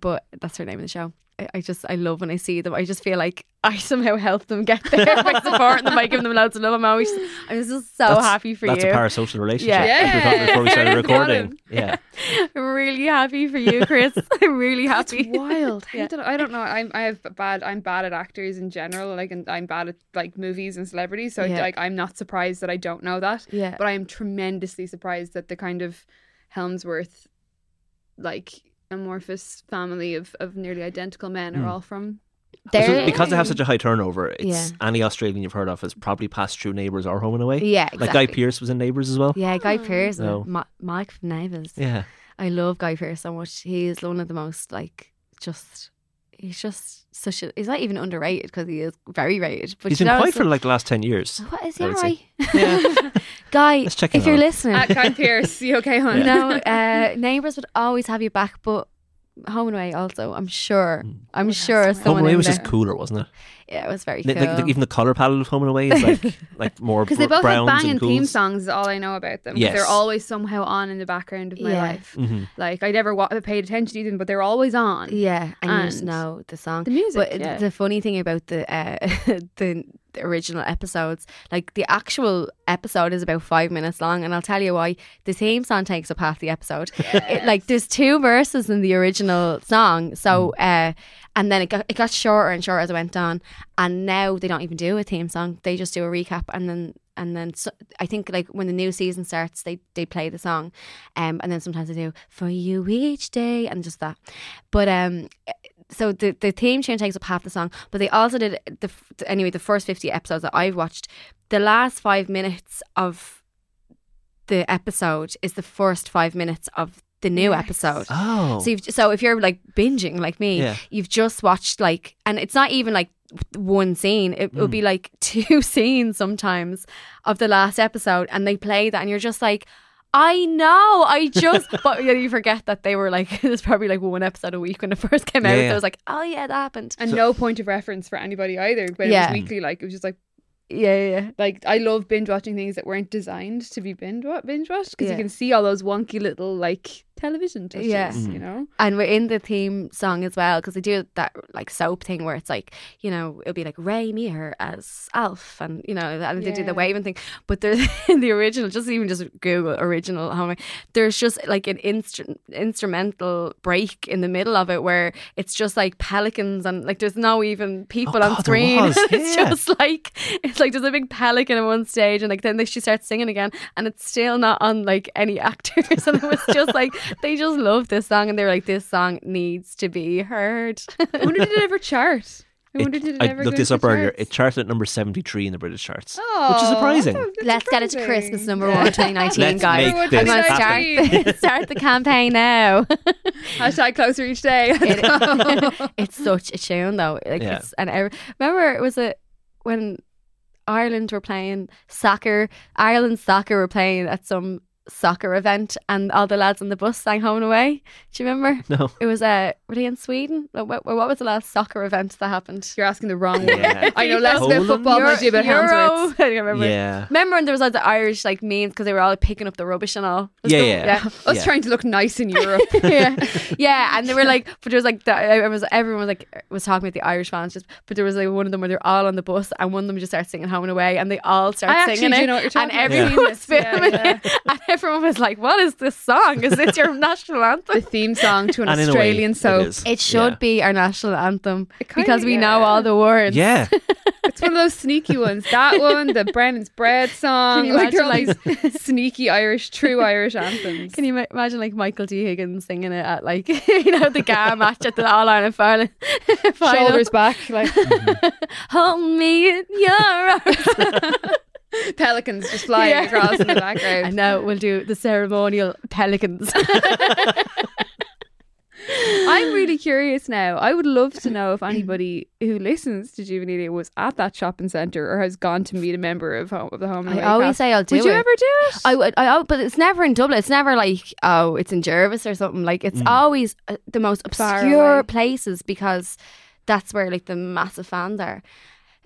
but that's her name in the show. I- I just I love when I see them. I just feel like <laughs> I somehow help them get there by <laughs> supporting them by giving them loads of love. I'm always I'm just so That's- happy for That's you. That's a parasocial relationship. Yeah. as we talked before we started <laughs> recording. Yeah. I'm really happy for you, Chris. I'm really That's happy. wild. Yeah. I, don't, I don't know. I'm I have bad. I'm bad at actors in general. Like, and I'm bad at like movies and celebrities. So Yeah. like, I'm not surprised that I don't know that. Yeah. But I am tremendously surprised that the kind of Hemsworth, like amorphous family of of nearly identical men Hmm. are all from. So because they have such a high turnover, it's Yeah. any Australian you've heard of has probably passed through Neighbours or Home and Away. Yeah, Like exactly. Guy Pearce was in Neighbours as well. Yeah, Guy Oh. Pearce and No. Ma- Mike from Neighbours. Yeah. I love Guy Pearce so much. He is one of the most like just. He's just such a. He's not even underrated because he is very rated. But He's you been know, quiet it's for like the last 10 years. what is he I would alright? say. <laughs> Yeah. <laughs> Guy, Let's check if you're out. listening, At Guy Pearce, you okay, hon? no, <laughs> uh, neighbours would always have you back, but Home and Away also. I'm sure. Mm. I'm Oh, sure that's Home someone and Away was there. just cooler, wasn't it? Yeah, it was very Like- cool. like- even the colour palette of Home and Away is like <laughs> like more Because they br- both have banging and theme songs. Is all I know about them. Yes. They're always somehow on in the background of my Yeah. life. Mhm. Like I never wa- paid attention to them, but they're always on. yeah, and, you just know the song. The music. But yeah. the funny thing about the uh, <laughs> the the original episodes, like the actual episode is about five minutes long, and I'll tell you why. The theme song takes up half the episode. <laughs> It, like there's two verses in the original song, so uh, and then it got it got shorter and shorter as it went on, and now they don't even do a theme song; they just do a recap, and then and then so, I think like when the new season starts, they they play the song, um, and then sometimes they do for you each day and just that, but um so the the theme tune takes up half the song, but they also did the anyway the first fifty episodes that I've watched. The last five minutes of the episode is the first five minutes of the new Yes. episode. Oh. So, you've, so if you're like binging like me, Yeah. you've just watched like, and it's not even like one scene. It will Mm. be like <laughs> two scenes sometimes of the last episode, and they play that, and you're just like. I know. I just, <laughs> but yeah, you forget that they were like, <laughs> there's probably like one episode a week when it first came out. Yeah, So yeah. I was like, oh yeah, that happened. and So- no point of reference for anybody either. But Yeah. it was weekly. Like it was just like Yeah, yeah, yeah. like I love binge watching things that weren't designed to be binge binge watched because Yeah. you can see all those wonky little like television touches. Yeah. You mm-hmm. know. And we're in the theme song as well because they do that like soap thing where it's like you know it'll be like Ray Meagher as Alf and you know and they do Yeah. the waving thing. But there's <laughs> in the original, just even just Google original Home Away, there's just like an instru- instrumental break in the middle of it where it's just like pelicans and like there's no even people Oh, on God, screen. <laughs> it's yeah. just like it's like there's a big pelican on one stage and like then they, she starts singing again and it's still not on like any <laughs> actors and it was just like they just loved this song and they were like this song needs to be heard. I wonder did it ever chart? I It- wonder did it I ever looked this up earlier. It charted at number 73 in the British charts. Oh, which is surprising. that's Let's get it to. Christmas <laughs> number one 2019 Let's guys. make this I'm gonna start <laughs> start the campaign now. <laughs> Hashtag closer each day. It- it's such a tune though. Like Yeah. it's, and I remember it was a when Ireland were playing soccer. Ireland soccer were playing at some soccer event, and all the lads on the bus sang "Home and Away." Do you remember? No. It was uh, were they in Sweden? What, what, what was the last soccer event that happened? You're asking the wrong one. Yeah. I know less about Poland? football than I do about Euro. Hemsworth. <laughs> I don't remember. Yeah. Remember when there was like the Irish like memes because they were all picking up the rubbish and all. Was Yeah, the- yeah. Us Yeah. trying to look nice in Europe. <laughs> yeah, yeah, and they were like, but there was like, the, I was everyone was like was talking about the Irish fans, just, but there was like one of them where they're all on the bus, and one of them just started singing "Home and Away," and they all started I singing do it, know what you're and talking about. everyone Yeah. was filming Yeah, yeah. it, <laughs> and everyone was like, "What is this song? Is this your <laughs> national anthem?" the theme song to an And in a way, Australian it soap. It should Yeah. be our national anthem It kinda- because we know all the words. Yeah. <laughs> It's one of those sneaky ones. That <laughs> one, the Brennan's Bread song. Can you like, they're all imagine, sneaky Irish, true Irish anthems. Can you ma- imagine like Michael D. Higgins singing it at like you know the GAA match at the All Ireland final? final. Shoulders back, like mm-hmm. Hold me in your arms. <laughs> pelicans just flying Yeah. across in the And <laughs> background. now we'll do the ceremonial pelicans. <laughs> I'm really curious now. I would love to know if anybody who listens to Juvenilia was at that shopping centre or has gone to meet a member of, home, of the Home I always cast. say I'll do it. Would you ever do it? I would, I, oh, but it's never in Dublin. It's never like, oh, it's in Jervis or something. Like, it's Mm. always uh, the most obscure places because that's where like the massive fans are.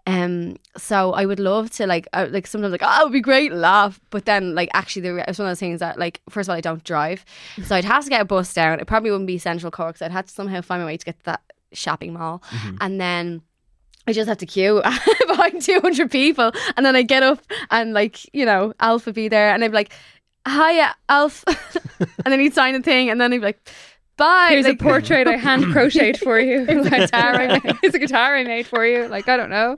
Um, so I would love to like, uh, like sometimes like, oh, it'd be great, laugh. But then like, actually, the, it's one of those things that like, first of all, I don't drive, <laughs> so I'd have to get a bus down. It probably wouldn't be Central Cork, so I'd have to somehow find my way to get to that shopping mall, Mm-hmm. and then. I just have to queue <laughs> behind 200 people and then I get up and like, you know, Alf would be there and I'd be like, hiya, Alf. <laughs> and then he'd sign a thing and then he'd be like, bye. Here's like, a portrait I hand crocheted for you. <laughs> <laughs> Here's a Like, guitar I made. Here's a guitar I made for you. Like I don't know.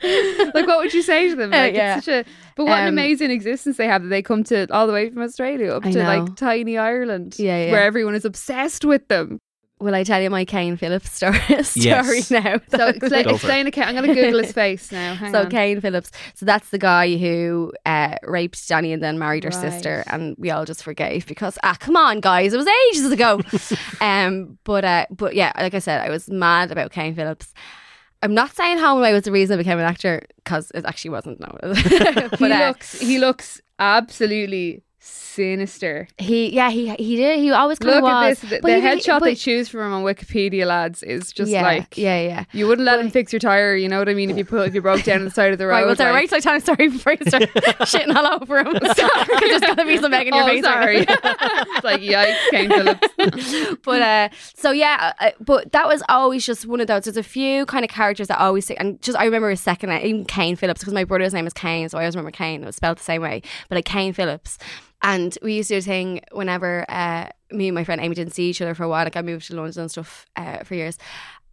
Like what would you say to them? <laughs> Uh, yeah. it's such a but what an Um, amazing existence they have that they come to all the way from Australia up I to know. like tiny Ireland. Yeah, yeah. Where everyone is obsessed with them. Will I tell you my Kane Phillips story, <laughs> story Yes. now? So explain, Go for it. explain I'm gonna Google his <laughs> face now. Hang So on. Kane Phillips. So that's the guy who uh, raped Dani and then married her Right. sister, and we all just forgave because ah, come on, guys, it was ages ago. <laughs> um, but uh, but yeah, like I said, I was mad about Kane Phillips. I'm not saying Holloway was the reason I became an actor because it actually wasn't. No, but he uh, looks he looks absolutely sinister. he yeah he he did he always kind Look of at was. this. The, But the he did- headshot but- they choose for him on Wikipedia, lads, is just yeah, like yeah yeah. you wouldn't let But- him fix your tire. You know what I mean? If you put if you broke down on the side of the <laughs> road. Right, well, sorry, like- right Titanic, sorry <laughs> before you start <laughs> shitting all over him. Sorry, there's gonna be some egg in your oh, face. sorry. it's like yikes, Kane Phillips. but uh, so yeah, uh, but that was always just one of those. There's a few kind of characters that always stick, and just I remember his second name, even Kane Phillips, because my brother's name is Kane, so I always remember Kane. It was spelled the same way, but like Kane Phillips. And we used to do a thing whenever uh, me and my friend Amy didn't see each other for a while. Like I moved to London and stuff uh, for years.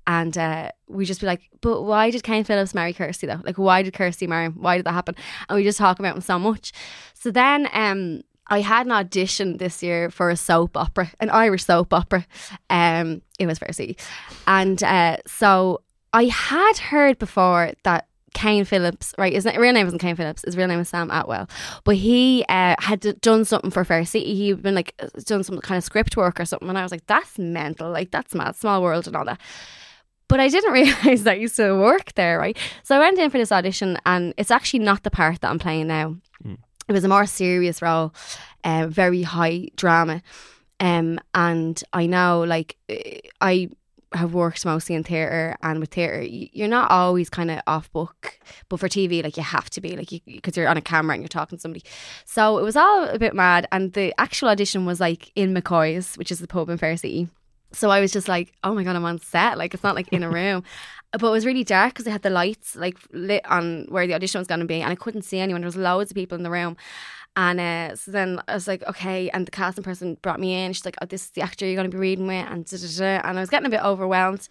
And uh, we just be like, but why did Kane Phillips marry Kirsty though? Like, why did Kirsty marry him? Why did that happen? And we just talk about him so much. So then um, I had an audition this year for a soap opera, an Irish soap opera. Um, it was Versi. And uh, so I had heard before that Kane Phillips, right? His real name wasn't Kane Phillips. His real name was Sam Atwell. But he uh, had done something for Fair City. He'd been like uh, done some kind of script work or something. And I was like, that's mental. Like, that's mad. Small world and all that. But I didn't <laughs> realize that used to work there, right? So I went in for this audition, and it's actually not the part that I'm playing now. It was a more serious role, uh, very high drama. Um, and I know, like, eh, I have worked mostly in theatre, and with theatre, you're not always kind of off book, but for TV, like, you have to be, like, because you're on a camera and you're talking to somebody. So it was all a bit mad, and the actual audition was like in McCoy's, which is the pub in Fair City. So I was just like, oh my god, I'm on set. Like it's not like in a <laughs> room, but it was really dark because they had the lights like lit on where the audition was going to be, and I couldn't see anyone. There was loads of people in the room, and uh, so then I was like, okay. And the casting person brought me in. She's like, oh, this is the actor you're going to be reading with, and da, da, da. and I was getting a bit overwhelmed.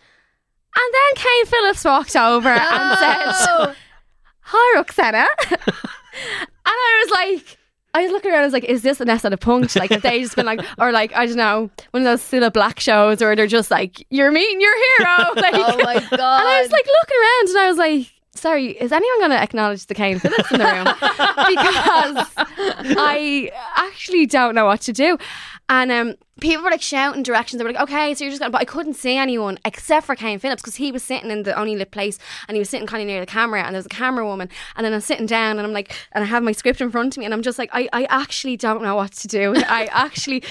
And then Kane Phillips walked over and said, "Hi, Roxanna," <laughs> and I was like. I was looking around. I was like, "Is this an a punch? Like, have they just been like, or like, I don't know, one of those Cilla Black shows, or they're just like, you're meeting your hero." <laughs> Like, oh my god! and I was like looking around, and I was like, "Sorry, is anyone going to acknowledge the Kane Phillips in the room?" <laughs> because I actually don't know what to do. And um, people were like shouting directions. They were like, "Okay, so you're just going," but I couldn't see anyone except for Kane Phillips because he was sitting in the only lit place, and he was sitting kind of near the camera, and there was a camera woman, and then I'm sitting down, and I'm like, and I have my script in front of me, and I'm just like, I, I actually don't know what to do. <laughs> I actually,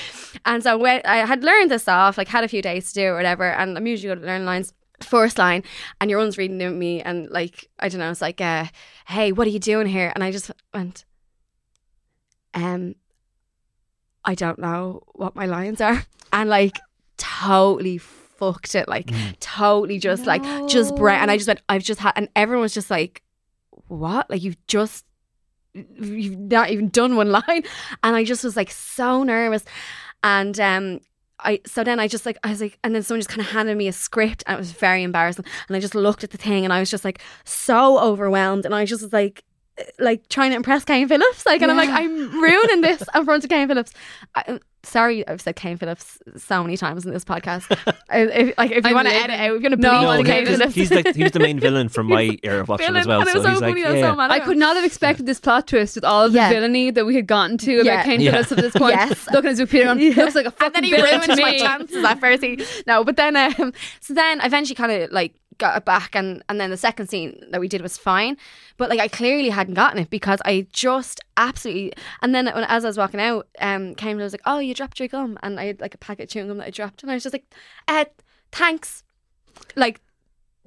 and so when I had learned this off, like had a few days to do it or whatever, and I'm usually good at learning lines first line and your one's reading to me and like I don't know it's like uh hey what are you doing here? And I just went um I don't know what my lines are. <laughs> And like totally fucked it like totally just like just bra- and I just went I've just had and everyone was just like what? Like you've just you've not even done one <laughs> line? And I just was like so nervous and um I so then I just like I was like and then someone just kind of handed me a script. And it was very embarrassing and I just looked at the thing and I was just like so overwhelmed. And I just was like like trying to impress Kane Phillips like and I'm like I'm ruining this <laughs> in front of Kane Phillips I, sorry I've said Kane Phillips so many times in this podcast <laughs> if, like if you want to edit out if you're gonna No, No, the the he- Kane he's, Phillips he's like he was the main villain from <laughs> my era of watching as well. So so he's like, yeah. so I could not have expected this plot twist with all of the Yeah. villainy that we had gotten to about Yeah. Kane Yeah. Phillips at this point. Yes. Looking at Zupita on, Yeah. looks like a and then he ruined to my chances at first. He, no, but then um, so then eventually kind of like got it back, and and then the second scene that we did was fine, but like I clearly hadn't gotten it because I just absolutely. And then when, as I was walking out, um, came and was like, "Oh, you dropped your gum," and I had like a packet of chewing gum that I dropped, and I was just like, "Uh, thanks," like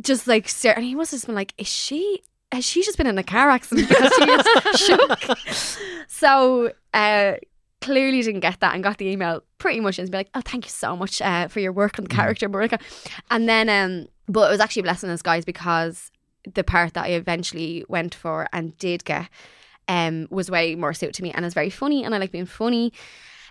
just like stare, and he must have just been like, "Is she?" Has she just been in a car accident because she is <laughs> shook? So uh, clearly didn't get that and got the email pretty much and be like, oh, thank you so much uh, for your work on the character, Marika. And then um, but it was actually a blessing in disguise because the part that I eventually went for and did get um was way more suited to me and it's very funny and I like being funny.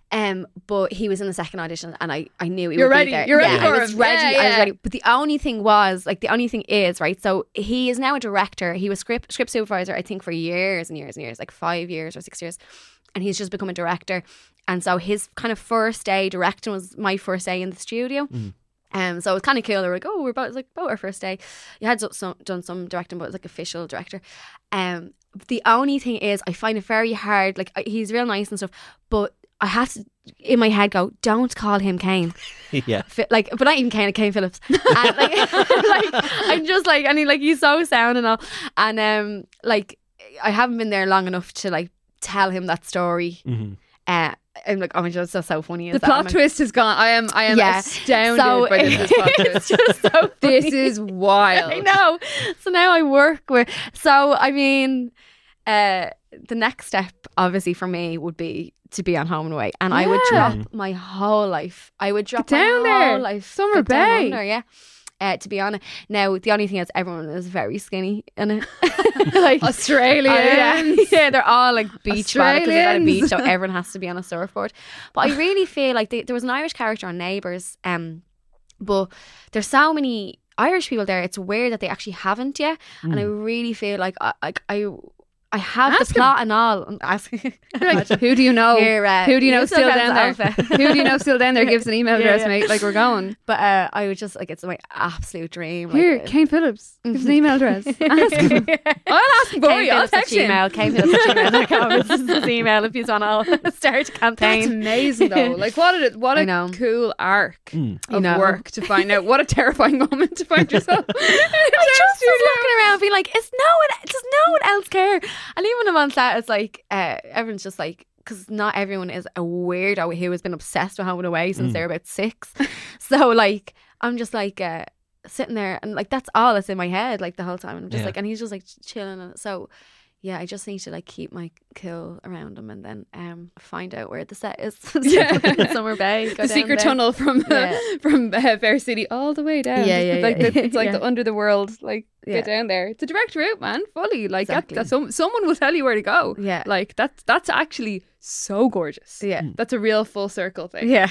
Um, but he was in the second audition, and I, I knew he You're would ready, be there. you're ready yeah, for I was him. ready. Yeah, I was yeah. ready. But the only thing was, like, the only thing is, right? So he is now a director. He was script script supervisor, I think, for years and years and years, like five years or six years, and he's just become a director. And so his kind of first day directing was my first day in the studio. Um, so it was kind of cool. They were like, "Oh, we're about like about our first day." You had some, done some directing, but it was like official director. Um, the only thing is, I find it very hard. Like he's real nice and stuff, but I have to in my head go, "Don't call him Kane." <laughs> yeah. Like, but not even Kane, Kane Phillips. <laughs> And, like, <laughs> like, I'm just like, and he like he's so sound and all, and um, like I haven't been there long enough to like tell him that story. hmm Uh, I'm like, oh my god, it's so so funny. The is that? plot like, twist has gone. I am I am Yeah. astounded So by this <laughs> plot it's twist. just so <laughs> This is wild. I know. So now I work with. So I mean, uh, the next step, obviously, for me would be to be on home and away, and I would drop my whole life. I would drop Get down my there. whole life. Summer Get down Bay. under, yeah. Uh, to be honest, now the only thing is everyone is very skinny in it. <laughs> like yeah. <laughs> yeah, they're all like beach because they're at a beach, so everyone has to be on a surfboard. But I really <laughs> feel like they, there was an Irish character on Neighbours, um, but there's so many Irish people there. It's weird that they actually haven't yet, and I really feel like I, like I, I have Ask the plot and all. <laughs> I'm Like, who do you know? Uh, who do you know you still still down there? friends with Alpha. who do you know still down there? <laughs> Give us an email Yeah, address, yeah. mate. Like we're going. <laughs> But uh, I would just like it's my absolute dream. Here, like, uh, Kane Phillips. Give us an email address. Ask him. I'll ask him for Kane. I'll Phillips at text him. Gmail. Kane Phillips at gmail.com. This is his email if you want to start a That's amazing though. Like what a what I a know. cool arc Mm. I of know. work to find out. What a terrifying moment to find yourself. I just was looking around, being like, "Is no one? Does no one else care?" And even when I'm it's like uh, everyone's just like, because not everyone is a weirdo who has been obsessed with Home and Away since Mm. they're about six. <laughs> so like, I'm just like uh, sitting there, and like that's all that's in my head, like the whole time. And I'm just Yeah. like, and he's just like chilling, and so. Yeah, I just need to like keep my cool around them and then um find out where the set is. <laughs> Yeah. <laughs> Summer Bay. <laughs> go the secret there. tunnel from Yeah. from uh, Fair City all the way down. Yeah, Just yeah, like yeah. The, it's like Yeah. the under the world. Like Yeah. get down there. It's a direct route, man. Fully. Like that, Exactly. that some, someone will tell you where to go. Yeah. Like that's that's actually so gorgeous. Yeah. That's a real full circle thing. Yeah.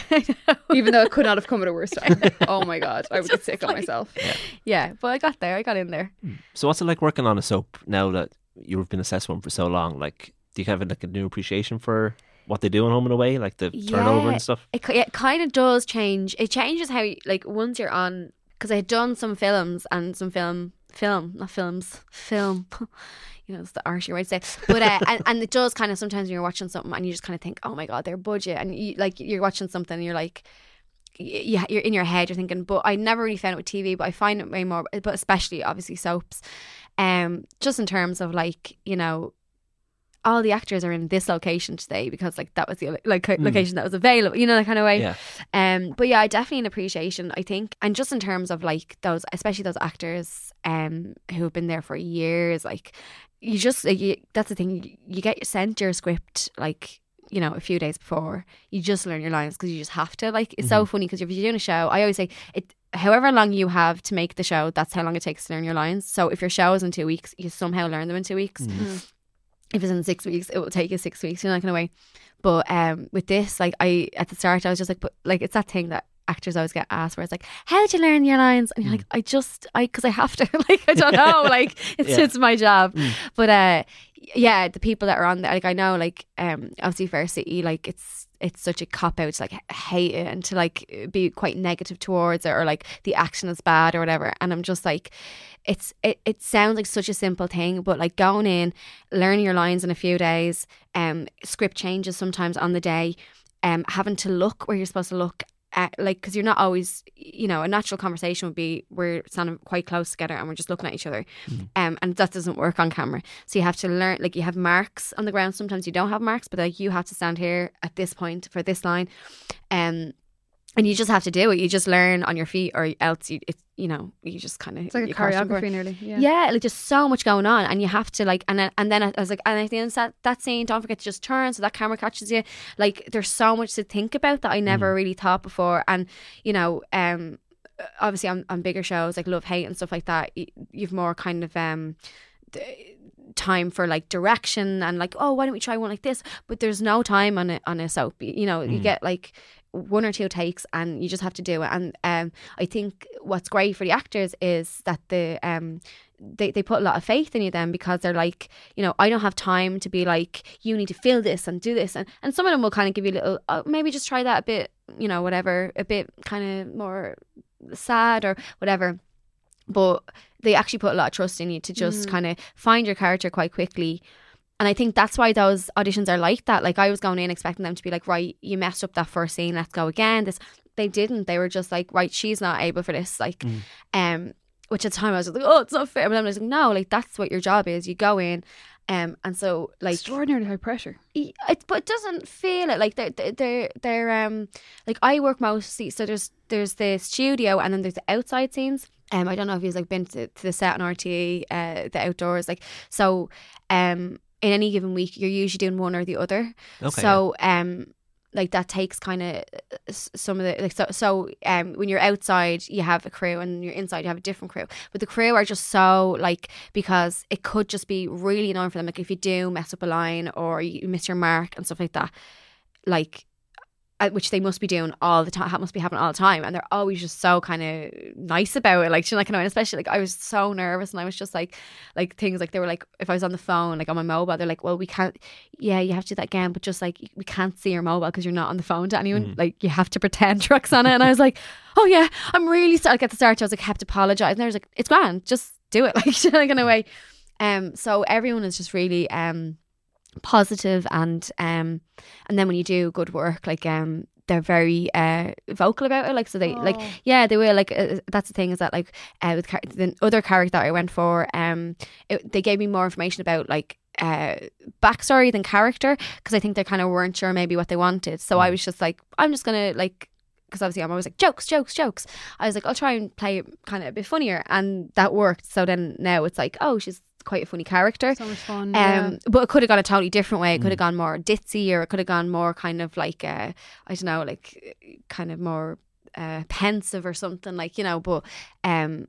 Even though it could not have come at a worse time. Oh my god, I would get sick of like- myself. yeah, but I got there. I got in there. So what's it like working on a soap now that you've been assessed one for so long? Like, do you have like a new appreciation for what they do in Home and Away, like the turnover and stuff? It, it kind of does change. It changes how, you, like, once you're on, because I had done some films and some film, film, not films, film. <laughs> you know, it's the arty way to say. But uh, and, and it does kind of sometimes when you're watching something and you just kind of think, oh my god, their budget, and you like you're watching something, and you're like. Yeah, you're in your head. You're thinking, but I never really found it with TV. But I find it way more, but especially obviously soaps. Um, just in terms of like you know, all the actors are in this location today because like that was the like Mm. location that was available. You know that kind of way. Yeah. Um, but yeah, I definitely an appreciation. I think, and just in terms of like those, especially those actors, um, who have been there for years, like you just like, you, that's the thing. You, you get sent your script like you know a few days before. You just learn your lines because you just have to. Like it's so funny because if you're doing a show, I always say it. However long you have to make the show, that's how long it takes to learn your lines. So if your show is in two weeks, you somehow learn them in two weeks if it's in six weeks, it will take you six weeks, you know, that kind of way. But um, with this, like I at the start, I was just like, but like it's that thing that actors always get asked, where it's like, how did you learn your lines? And you're like, I just, I because I have to, <laughs> like I don't know, like it's Yeah. it's my job. Mm. But uh, yeah, the people that are on there, like I know, like um, obviously Fair City, like it's it's such a cop out to like hate it and to like be quite negative towards it or like the action is bad or whatever. And I'm just like, it's it, it sounds like such a simple thing, but like going in, learning your lines in a few days, um, script changes sometimes on the day, um, having to look where you're supposed to look. At, like, because you're not always, you know, a natural conversation would be we're standing quite close together and we're just looking at each other, um, and that doesn't work on camera. So you have to learn, like, you have marks on the ground. Sometimes you don't have marks, but like you have to stand here at this point for this line, um, and you just have to do it. You just learn on your feet, or else you, it's you know, you just kind of It's like a choreography nearly. Yeah. yeah. like just so much going on, and you have to like, and then and then I was like, and at the end of that that scene, don't forget to just turn so that camera catches you. Like, there's so much to think about that I never really thought before, and you know, um, obviously on, on bigger shows like Love Hate and stuff like that, y- you've more kind of um d- time for like direction and like oh why don't we try one like this but there's no time on a on a soap you you know you Mm. get like one or two takes and you just have to do it. And um I think what's great for the actors is that the um they, they put a lot of faith in you then because they're like you know I don't have time to be like you need to feel this and do this. And and some of them will kind of give you a little oh, maybe just try that a bit you know whatever a bit kind of more sad or whatever. But they actually put a lot of trust in you to just Mm. kind of find your character quite quickly and I think that's why those auditions are like that. Like I was going in expecting them to be like, right, you messed up that first scene, let's go again. This they didn't. They were just like, right, she's not able for this. Like, Mm. um, which at the time I was like, oh, it's not fair. But I was like, no, like that's what your job is. You go in, um, and so like Extraordinarily high pressure. it, but it doesn't feel it like they're they're they're, they're um like I work mostly so there's there's the studio and then there's the outside scenes. Um, I don't know if you've like been to, to the set on RTE, uh, the outdoors, like so. Um, in any given week, you're usually doing one or the other. Okay. so um, like that takes kind of some of the like so so um when you're outside you have a crew and you're inside you have a different crew but the crew are just so like because it could just be really annoying for them like if you do mess up a line or you miss your mark and stuff like that like uh, which they must be doing all the time must be happening all the time. And they're always just so kind of nice about it. Like you know, like, you know, and especially like I was so nervous and I was just like like things like they were like if I was on the phone like on my mobile they're like well we can't yeah you have to do that again but just like we can't see your mobile because you're not on the phone to anyone. Mhm. like you have to pretend trucks on it and I was like oh yeah I'm really sorry. Like at the start I was like kept apologize. And I was like it's grand. Just do it. <laughs> Like you know, like in a way. Um so everyone is just really um positive and um and then when you do good work like um they're very uh vocal about it like so they like Oh. yeah they were like uh, that's the thing is that like uh, with char- the other character that I went for um it, they gave me more information about like uh backstory than character because I think they kind of weren't sure maybe what they wanted so I Mm. was just like I'm just gonna like because obviously I'm always like jokes jokes jokes I was like I'll try and play kind of a bit funnier and that worked so then now it's like oh she's quite a funny character So much fun. um, yeah. but it could have gone a totally different way. It could have Mm. gone more ditzy, or it could have gone more kind of like uh, I don't know, like kind of more uh, pensive or something, like you know. But um,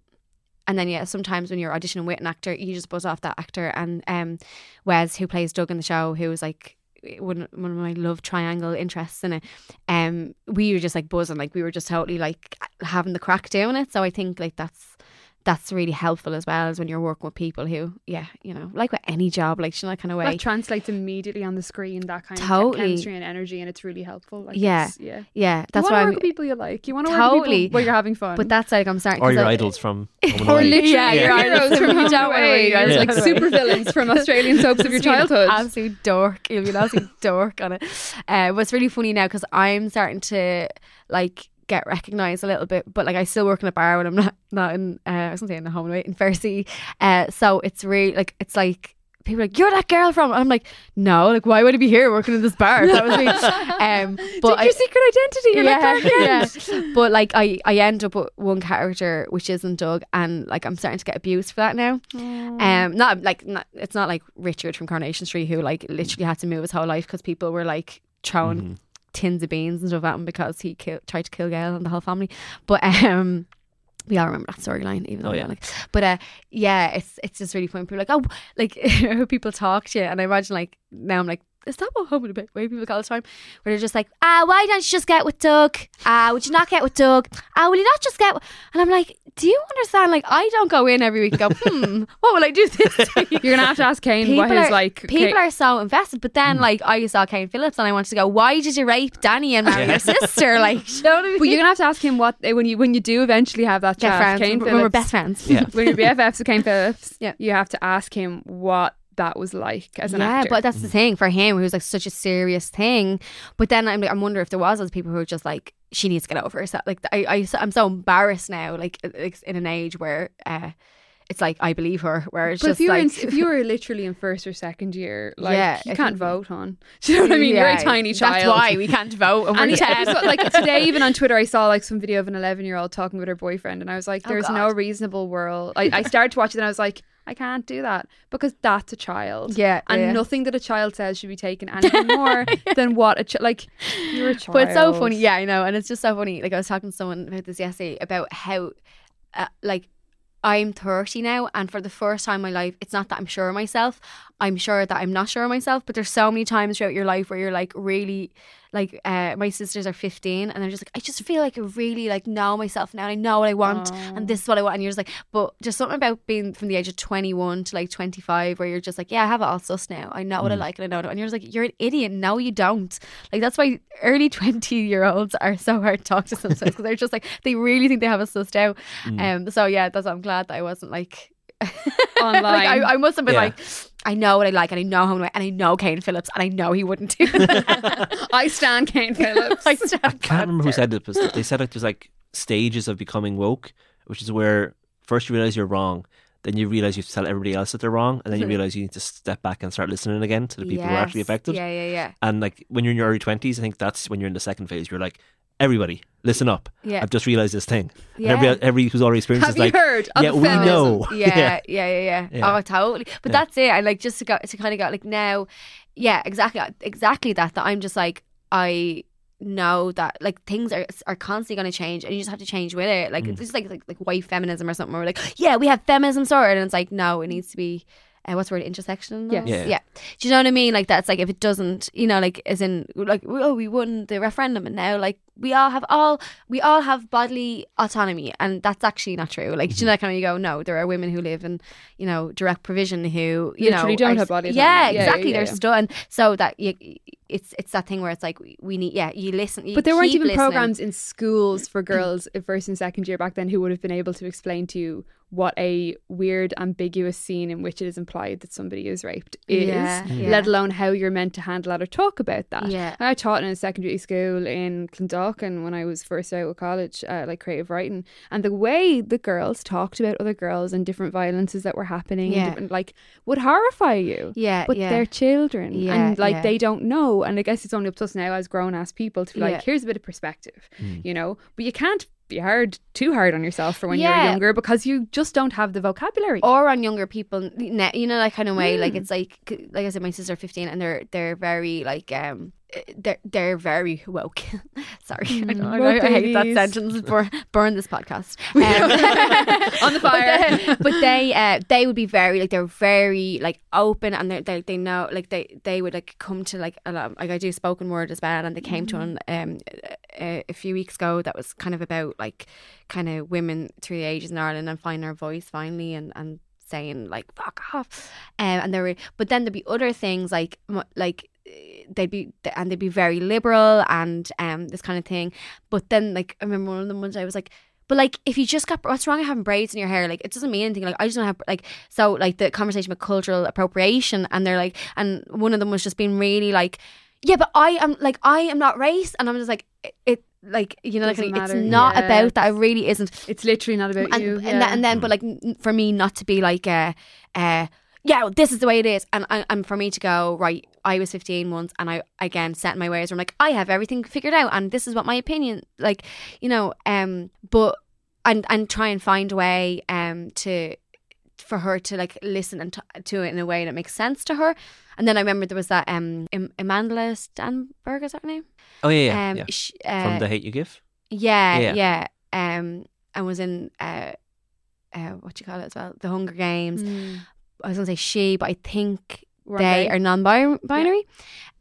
and then yeah, sometimes when you're auditioning with an actor, you just buzz off that actor. And um, Wes, who plays Doug in the show, who was like one one of my love triangle interests in it. Um, we were just like buzzing, like we were just totally like having the crack doing it. So I think like that's that's really helpful as well as when you're working with people who, yeah, you know, like with any job, like you know, that kind of way. that translates immediately on the screen. That kind Totally. of chemistry and energy, and it's really helpful. Like Yeah. it's- yeah. yeah, that's you why want I'm. work with people you like. You want to work with people where you're having fun. But that's like I'm starting. or 'cause your I- idols from <laughs> or literally Yeah, your <laughs> your heroes idols from from Home Don't and Worry, Away, guys. like super villains <laughs> from Australian soaps of your Just being an childhood. Absolute dork. You'll be an absolute dork on it. Uh, but it's really funny now because I'm starting to like get recognised a little bit, but like I still work in a bar when I'm <laughs> not not in. Uh, I was gonna say in the home away in Faircy. Uh, so it's really like it's like. People are like you're that girl from. And I'm like, no, like why would I be here working in this bar? That was me. <laughs> Um, but Take I, your secret identity. You're like yeah. But like I, I end up with one character which isn't Doug, and like I'm starting to get abused for that now. Um, not like not, it's not like Richard from Coronation Street who like literally had to move his whole life because people were like throwing Mhm. Tins of beans and stuff at him because he kill, tried to kill Gail and the whole family. But um. We all remember that storyline, even though Oh, yeah. like. But uh, yeah, it's it's just really funny. People are like, oh, <laughs> like <laughs> people talk to you, and I imagine like now I'm like, is that what home and way people call the time? Where they're just like, ah, why don't you just get with Doug? Ah, would you not get with Doug? Ah, will you not just get? With... And I'm like, do you understand? Like, I don't go in every week and go, <laughs> hmm, what will I do this week? <laughs> You're gonna have to ask Kane what People his are- like. People Kane- are so invested, but then like I saw Kane Phillips and I wanted to go, why did you rape Dani and marry Yeah. your <laughs> sister? Like, you know what I mean? But you're gonna have to ask him what eh, when you when you do eventually have that chat. Kane We're- Phillips, We're best friends. Yeah. when you're BFFs with Kane Phillips, Yeah. you have to ask him what that was like as an yeah, actor. but that's the thing for him. It was like such a serious thing. But then I'm, like, I'm wondering if there was those people who were just like, she needs to get over herself. Like I, I, I'm so embarrassed now. Like it's in an age where uh, it's like I believe her. Where it's But just if you were like, in, if you were literally in first or second year, <laughs> like Yeah, you can't think- vote on. <laughs> Do you know what I mean? You're a tiny child. That's why we can't vote. And we're And 10. episode, like <laughs> today, even on Twitter, I saw like some video of an 11 year old talking with her boyfriend, and I was like, Oh, "There's God. no reasonable world." I, I started to watch it, and I was like, I can't do that because that's a child. Yeah, And yeah. nothing that a child says should be taken anything more <laughs> than what a child like you're a child. But it's so funny, yeah, I know, and it's just so funny. Like I was talking to someone about this yesterday about how, uh, like, I'm 30 now, and for the first time in my life, it's not that I'm sure of myself. I'm sure that I'm not sure of myself. But there's so many times throughout your life where you're like really, like, uh, my sisters are 15, and they're just like, I just feel like I really like know myself now. And I know what I want, and this is what I want. And you're just like, but just something about being from the age of 21 to like 25, where you're just like, yeah, I have it all sussed now. I know what I like and I know it. And you're just like, you're an idiot. No, you don't. Like that's why early <laughs> 20 year olds are so hard to talk to sometimes because they're just like they really think they have it sussed out. Um. So yeah, that's I'm glad that I wasn't like. Online. <laughs> like I, I must have been Yeah. like, I know what I like and I know how I and I know Kane Phillips and I know he wouldn't do that. <laughs> I stand Kane Phillips. <laughs> I stand I can't remember who said it, but they said like there's like stages of becoming woke, which is where first you realize you're wrong, then you realize you have to tell everybody else that they're wrong, and then you hmm. realize you need to step back and start listening again to the people who are actually affected. Yeah, yeah, yeah. And like when you're in your early twenties, I think that's when you're in the second phase. You're like, everybody, listen up. Yeah. I've just realized this thing. And Yeah. everybody, everybody who's already experienced Have is you like, heard yeah, we feminism? know. <laughs> yeah, yeah, yeah, yeah. Yeah. Oh, totally. But Yeah. that's it. I like just to go to kind of go like now, yeah, exactly, exactly that. That I'm just like I know that like things are are constantly going to change, and you just have to change with it. Like Mm. it's just like like like white feminism or something. Where we're like, yeah, we have feminism sorted, and it's like no, it needs to be. Uh, what's the word intersectional? Yes. Yeah. yeah. Do you know what I mean? Like that's like if it doesn't, you know, like as in like oh we won the referendum and now like we all have all we all have bodily autonomy and that's actually not true. Like do you mm-hmm. know that kind of you go no, there are women who live in you know direct provision who you Literally know don't are- have body Yeah, autonomy. Yeah, exactly. yeah, They're yeah. stunned. So that you, it's it's that thing where it's like we, we need yeah you listen. You But there weren't even listening. programs in schools for mm. girls uh, first and second year back then who would have been able to explain to you what a weird, ambiguous scene in which it is implied that somebody is raped is, Yeah, yeah. let alone how you're meant to handle that or talk about that. Yeah. I taught in a secondary school in Clondalkin when I was first out of college, uh, like creative writing, and the way the girls talked about other girls and different violences that were happening, Yeah. and different, like, would horrify you. Yeah, But yeah. they're children, Yeah, and like yeah. they don't know. And I guess it's only up to us now as grown ass people to be like, Yeah. here's a bit of perspective, you know. But you can't be hard too hard on yourself for when Yeah. you're younger because you just don't have the vocabulary. or on younger people you know that kind of way Mm. like it's like like i said my sister 15 and they're they're very like um they're they're very woke. <laughs> Sorry I, don't, I, I hate that sentence burn, burn this podcast. <laughs> Um, <laughs> On the fire. but they, but they uh they would be very like they're very like open and they they they know like they they would like come to like a lot like I do spoken word as well and they came to one um a, a few weeks ago that was kind of about like kind of women through the ages in Ireland and finding our voice finally and and saying like fuck off. Um, and there were but then there'd be other things like like eh, they'd be and they'd be very liberal and um this kind of thing. But then like I remember one of them one day I was like but like if you just got what's wrong with having braids in your hair? Like it doesn't mean anything. Like I just don't have like so like the conversation about cultural appropriation and they're like and one of them was just being really like yeah but I am like I am not race. And I'm just like it, it like you know like it's not Yeah. about that. It really isn't. It's literally not about and you. and, yeah. that, and then but like n- for me not to be like uh uh yeah well, this is the way it is. And, and and for me to go right I was 15 once and I again set my ways where I'm like I have everything figured out and this is what my opinion like you know um but and and try and find a way um to for her to like listen and t- to it in a way that makes sense to her and then I remember there was that um Am- Amanda Stenberg is that her name Oh yeah, yeah, um yeah. sh- From uh, the hate you give. yeah, Yeah. yeah. Um, and was in uh, uh, what do you call it as well? The Hunger Games. Mm. I was gonna say she, but I think They are non-binary.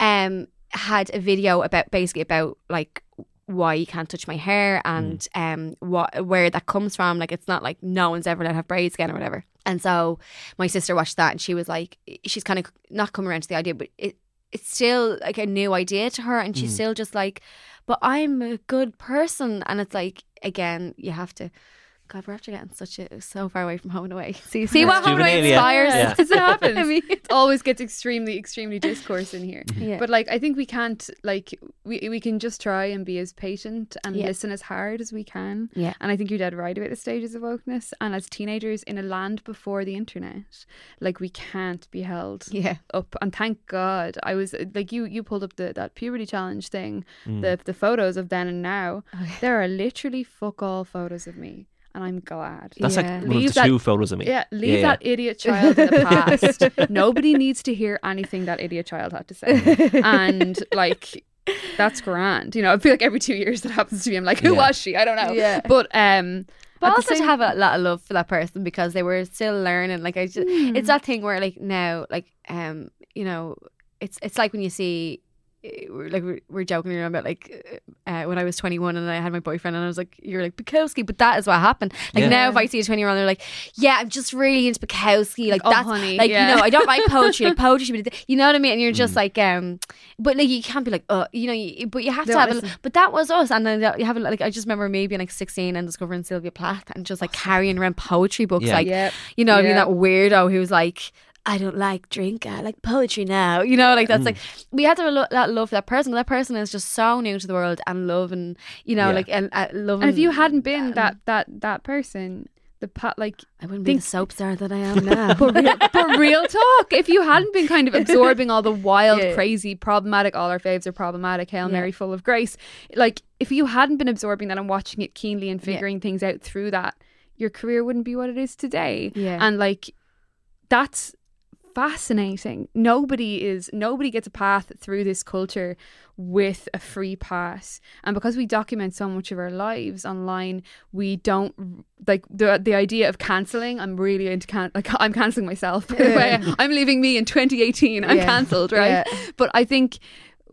Um, had a video about basically about like why you can't touch my hair and um what where that comes from. Like it's not like no one's ever let have braids again or whatever. And so my sister watched that and she was like, she's kind of not coming around to the idea, but it it's still like a new idea to her, and she's Mm. still just like, but I'm a good person, and it's like again, you have to. God, we're after getting such a so far away from home and away. See, <laughs> see what home and away Juvenile, yeah. inspires. Yeah. Does <laughs> it happen? <laughs> I mean, It always gets extremely, extremely discourse in here. yeah. But like, I think we can't like we we can just try and be as patient and Yeah. listen as hard as we can. Yeah. And I think you're dead right about the stages of wokeness. And as teenagers in a land before the internet, like we can't be held yeah, up. And thank God, I was like you. You pulled up the that puberty challenge thing, Mm. the the photos of then and now. Oh, There are literally fuck all photos of me. And I'm glad. That's Yeah. like one Leave of the that- two photos of me. Yeah, leave Yeah, that idiot child in the <laughs> past. Nobody needs to hear anything that idiot child had to say. and like that's grand. You know, I feel like every two years that happens to me, I'm like, who Yeah. was she? I don't know. Yeah. But um But at the also to have a lot of love for that person because they were still learning. Like I just, Hmm. it's that thing where like now, like um, you know, it's it's like when you see. We're- Like we're, joking around about like uh, when I was 21 and I had my boyfriend and I was like you're like Bukowski but that is what happened like Yeah. now if I see a 20 year old they're like yeah I'm just really into Bukowski like Oh, that's honey, like yeah. you know I don't like <laughs> poetry like poetry should be you know what I mean and you're just Mm. like um but like you can't be like oh you know you, but you have to No, have a, but that was us and then you have a, like I just remember me being like 16 and discovering Sylvia Plath and just like carrying around poetry books Yeah. like you know, I mean that weirdo who was like, I don't like drink, I like poetry now. You know, like that's Mm. like we had to have a lo- that love for that person. That person is just so new to the world and love and you know, Yeah. like and uh, love. And if you hadn't been um, that that that person, the pat like I wouldn't be the soap star that I am now. <laughs> but real, but real talk, if you hadn't been kind of <laughs> absorbing all the wild, Yeah. crazy, problematic, all our faves are problematic, Hail Yeah. Mary full of grace. Like if you hadn't been absorbing that and watching it keenly and Yeah. figuring things out through that, your career wouldn't be what it is today. yeah, And like that's fascinating. Nobody is nobody gets a path through this culture with a free pass. And because we document so much of our lives online, we don't like the the idea of cancelling. I'm really into can like <laughs> I'm cancelling myself. Way, I'm leaving me in 2018. I'm Yeah. cancelled, right? Yeah. But I think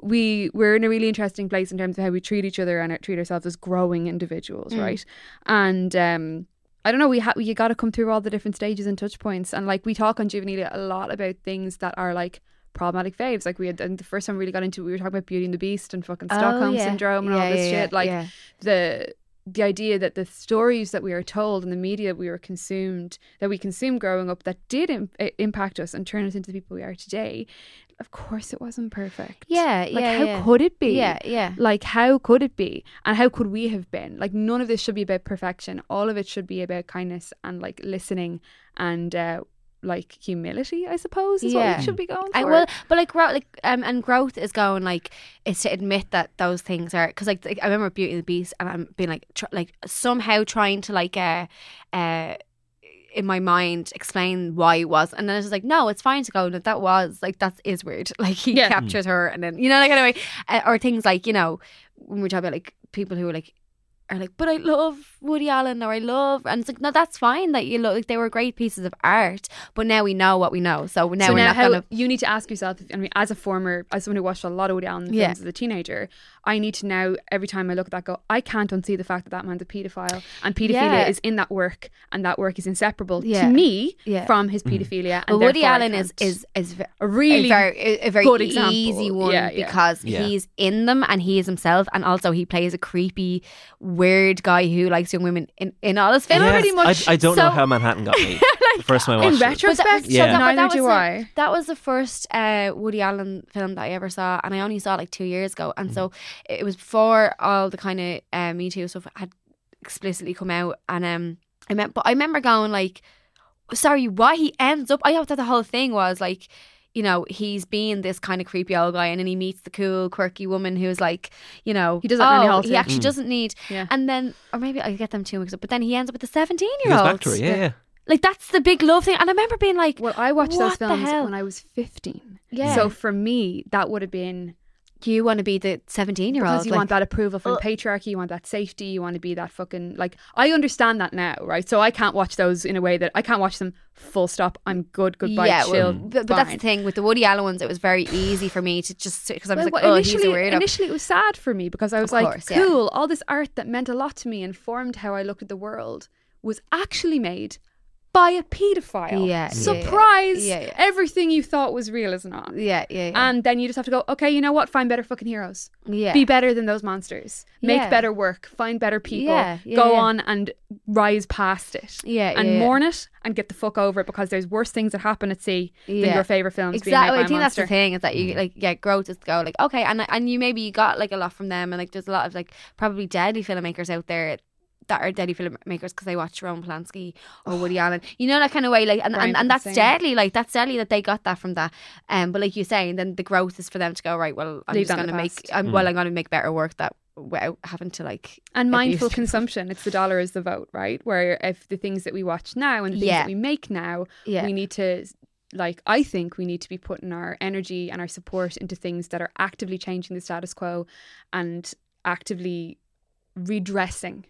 we we're in a really interesting place in terms of how we treat each other and treat ourselves as growing individuals, Mm. right? And um I don't know. We ha- you got to come through all the different stages and touch points, and like we talk on Juvenilia a lot about things that are like problematic faves. Like we had, and the first time we really got into, it, we were talking about Beauty and the Beast and fucking Oh, Stockholm yeah. syndrome and Yeah, all this yeah, shit. Like the the idea that the stories that we are told and the media we were consumed that we consumed growing up that did Im- impact us and turn us into the people we are today. Of course, it wasn't perfect. yeah, Like, yeah, how yeah. could it be? Yeah, yeah. Like, how could it be? And how could we have been? Like, none of this should be about perfection. All of it should be about kindness and like listening and uh, like humility, I suppose, is what Yeah. we should be going for. I will, but like growth, like um, and growth is going like is to admit that those things are because like, like I remember Beauty and the Beast and I'm being like tr- like somehow trying to like uh uh in my mind explain why it was and then it's just like no it's fine to go no, that was like that is weird <laughs> like he Yeah. captured her and then you know like anyway uh, or things like you know when we talk about like people who are like are like but I love Woody Allen or I love and it's like no that's fine that you look like they were great pieces of art but now we know what we know so now so we're now not how gonna you need to ask yourself I mean as a former as someone who watched a lot of Woody Allen films Yeah. as a teenager I need to now every time I look at that go I can't unsee the fact that that man's a paedophile and paedophilia Yeah. is in that work and that work is inseparable Yeah. to me Yeah. from his mm. paedophilia and Well, Woody Allen is is is a really a very a very good example. easy one Yeah, yeah. because Yeah. he's in them and he is himself, and also he plays a creepy, weird guy who likes young women in, in all his films. Yes, pretty much. I, I don't know how Manhattan got made. <laughs> the first time I in watched it. retrospect Yeah. that- neither was do the- I That was the first uh, Woody Allen film that I ever saw, and I only saw it like two years ago. And so it was before all the kind of uh, Me Too stuff had explicitly come out. And um, I meant, but I remember going like, "Sorry, why he ends up?" I thought the whole thing was like. You know, he's being this kind of creepy old guy, and then he meets the cool, quirky woman who's like, you know, He doesn't in Annie oh, he actually Mm. doesn't need. Yeah. And then, or maybe I get them too mixed up. But then he ends up with the seventeen-year-old. goes back to her. Yeah, yeah. Like that's the big love thing. And I remember being like, Well, I watched those What the films hell? when I was 15. Yeah. So for me, that would have been you want to be the seventeen-year-old. because you want that approval from patriarchy, you want that safety, you want to be that fucking like. I understand that now, right? So I can't watch those in a way that I can't watch them full stop. I'm good, goodbye, yeah, chill. well, but, but that's the thing with the Woody Allen ones. It was very easy for me to just because I was Well, like, well, oh, he's a initially, weirdo. initially it was sad for me because I was Of like, course, yeah. cool, all this art that meant a lot to me and formed how I looked at the world was actually made by a paedophile. Yeah, yeah, Surprise! yeah, yeah. Everything you thought was real is not. yeah, yeah, yeah. And then you just have to go, okay, you know what? Find better fucking heroes. yeah. Be better than those monsters. Make Yeah. better work. Find better people. Yeah, yeah, go yeah. on and rise past it. yeah, and yeah, yeah. mourn it and get the fuck over it because there's worse things that happen at sea than your favorite films Exactly. being made by I a think that's the thing is that you mm. like yeah, growth is to go like okay, and and you maybe you got like a lot from them, and like there's a lot of like probably deadly filmmakers out there that are deadly filmmakers because they watch Roman Polanski or Woody Allen. You know that kind of way, like and, and, and that's Posehn. deadly. Like that's deadly that they got that from that. Um, but like you say, then the growth is for them to go right. Well, I'm Leave just gonna make. I'm well. I'm gonna make better work that without having to like And mindful consumption, it's the dollar is the vote, right? Where if the things that we watch now and the things Yeah. that we make now, yeah we need to like I think we need to be putting our energy and our support into things that are actively changing the status quo and actively redressing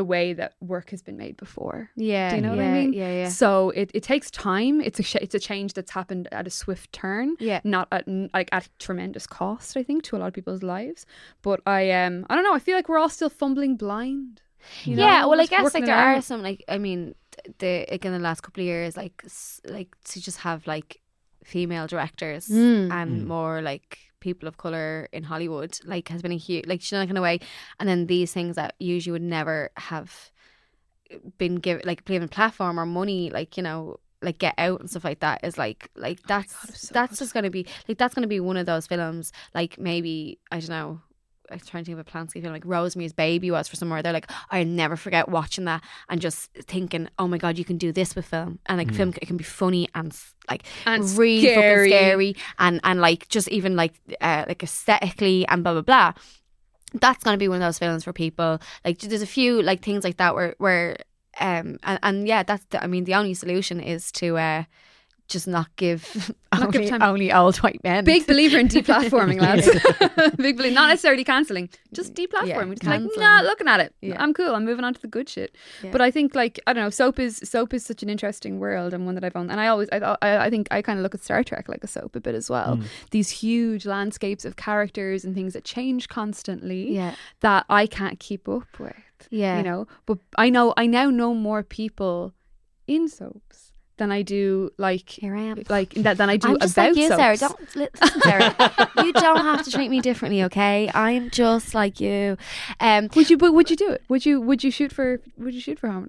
the way that work has been made before. yeah Do you know what I mean? yeah yeah So it, it takes time. It's a sh- it's a change that's happened at a swift turn, yeah not at n- like at tremendous cost. I think to a lot of people's lives. But I um I don't know. I feel like we're all still fumbling blind. you know, yeah, well, I guess working like it there are out. some like I mean the like in the last couple of years like like to just have like female directors Mm. and Mm. more like people of color in Hollywood like has been a huge like you know kind of way and then these things that usually would never have been given like given a platform or money like you know like get out and stuff like that is like like Oh that's God, so that's good. just gonna be like that's gonna be one of those films like maybe I don't know I'm trying to think of a Polanski film like Rosemary's Baby was for somewhere. They're like, I never forget watching that and just thinking, oh my god, you can do this with film, and like Mm. film, it can be funny and like and really scary. fucking scary, and and like just even like uh, like aesthetically and blah blah blah. That's gonna be one of those films for people. Like there's a few like things like that where where um and, and yeah, that's the, I mean the only solution is to uh just not give <laughs> Not give only, time. only old white men. Big believer in <laughs> deplatforming, lads. <laughs> Big believer, not necessarily cancelling, just deplatforming. Yeah, just like, cancelling. not looking at it. Yeah. I'm cool. I'm moving on to the good shit. Yeah. But I think, like, I don't know, soap is soap is such an interesting world and one that I've owned. And I always, I, I, I think I kind of look at Star Trek like a soap a bit as well. Mm. These huge landscapes of characters and things that change constantly yeah, that I can't keep up with. yeah, You know, but I know I now know more people in soaps than I do like here I am. like that than I do I'm just about like you, Sarah. soaps. Don't li- listen, Sarah. you don't have to treat me differently, okay? I'm just like you. Um, Would you? But would you do it? Would you? Would you shoot for? Would you shoot for Away?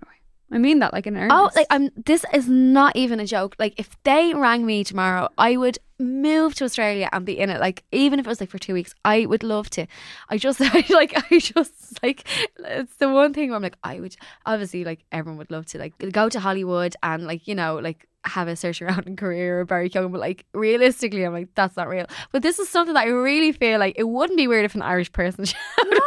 I mean that like in earnest. oh, like I'm. This is not even a joke. Like if they rang me tomorrow, I would move to Australia and be in it. Like even if it was like for two weeks, I would love to. I just <laughs> I, like I just like it's the one thing where I'm like I would obviously like everyone would love to like go to Hollywood and like you know like have a search around in <laughs> career or Barry Keoghan, but like realistically, I'm like that's not real. But this is something that I really feel like it wouldn't be weird if an Irish person <laughs> showed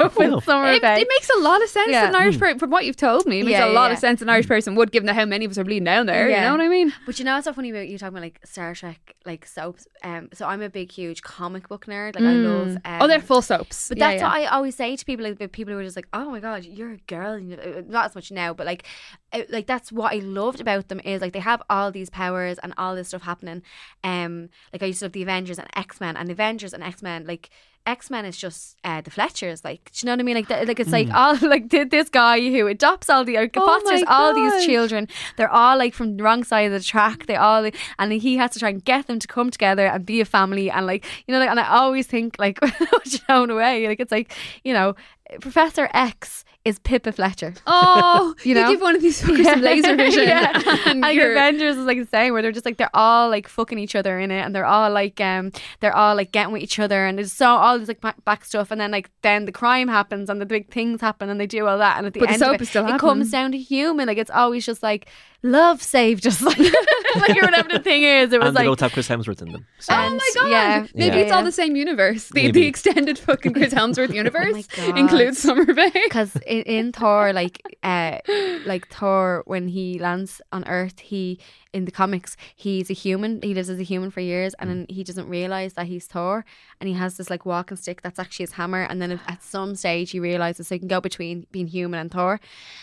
up No. with Summer it, it makes a lot of sense Yeah. an Irish person, from what you've told me, it makes Yeah, a lot yeah. of sense an Irish person would, given how many of us are bleeding down there. You know what I mean? But you know what's so funny about you talking about like Star Trek, like soaps. Um, so I'm a big, huge comic book nerd. Like I love. Um, oh, they're full soaps. But that's yeah. what I always say to people. Like people who are just like, "Oh my god, you're a girl." You know, uh, Not as much now, but like, uh, like that's what I loved about them is like they have all these powers and all this stuff happening. Um, like I used to love the Avengers and X Men, and the Avengers and X Men. Like X Men is just uh, the Fletchers. Like, do you know what I mean? Like, th- like it's like all <laughs> like th- this guy who adopts all the, or Oh fosters my all these children. They're all like from the wrong side of the track. They all, and he has to try and get them to come together and be a family. And like, you know, like, and I always think like, <laughs> you know, in a way, like it's like, you know, Professor X is Pippa Fletcher. Oh, <laughs> You you, know? give one of these fuckers some laser <laughs> vision. Yeah. <laughs> and And you're- Avengers is like the same, where they're just like they're all like fucking each other in it, and they're all like um they're all like getting with each other, and there's so all this like back, back stuff, and then like then the crime happens, and the big things happen, and they do all that, and at the But the end soap of it, is still it comes down to human. Like it's always just like love saved us, like like or whatever the thing is. It was and like don't have Chris Hemsworth in them. So. Oh my god! yeah. Maybe Yeah. it's all the same universe. The, Maybe. the extended fucking Chris Hemsworth universe God. includes Summer Bay. because in, in Thor, like uh, like Thor, when he lands on Earth, he in the comics he's a human. He lives as a human for years, and then he doesn't realize that he's Thor, and he has this like walking stick that's actually his hammer. And then at some stage he realizes so he can go between being human and Thor.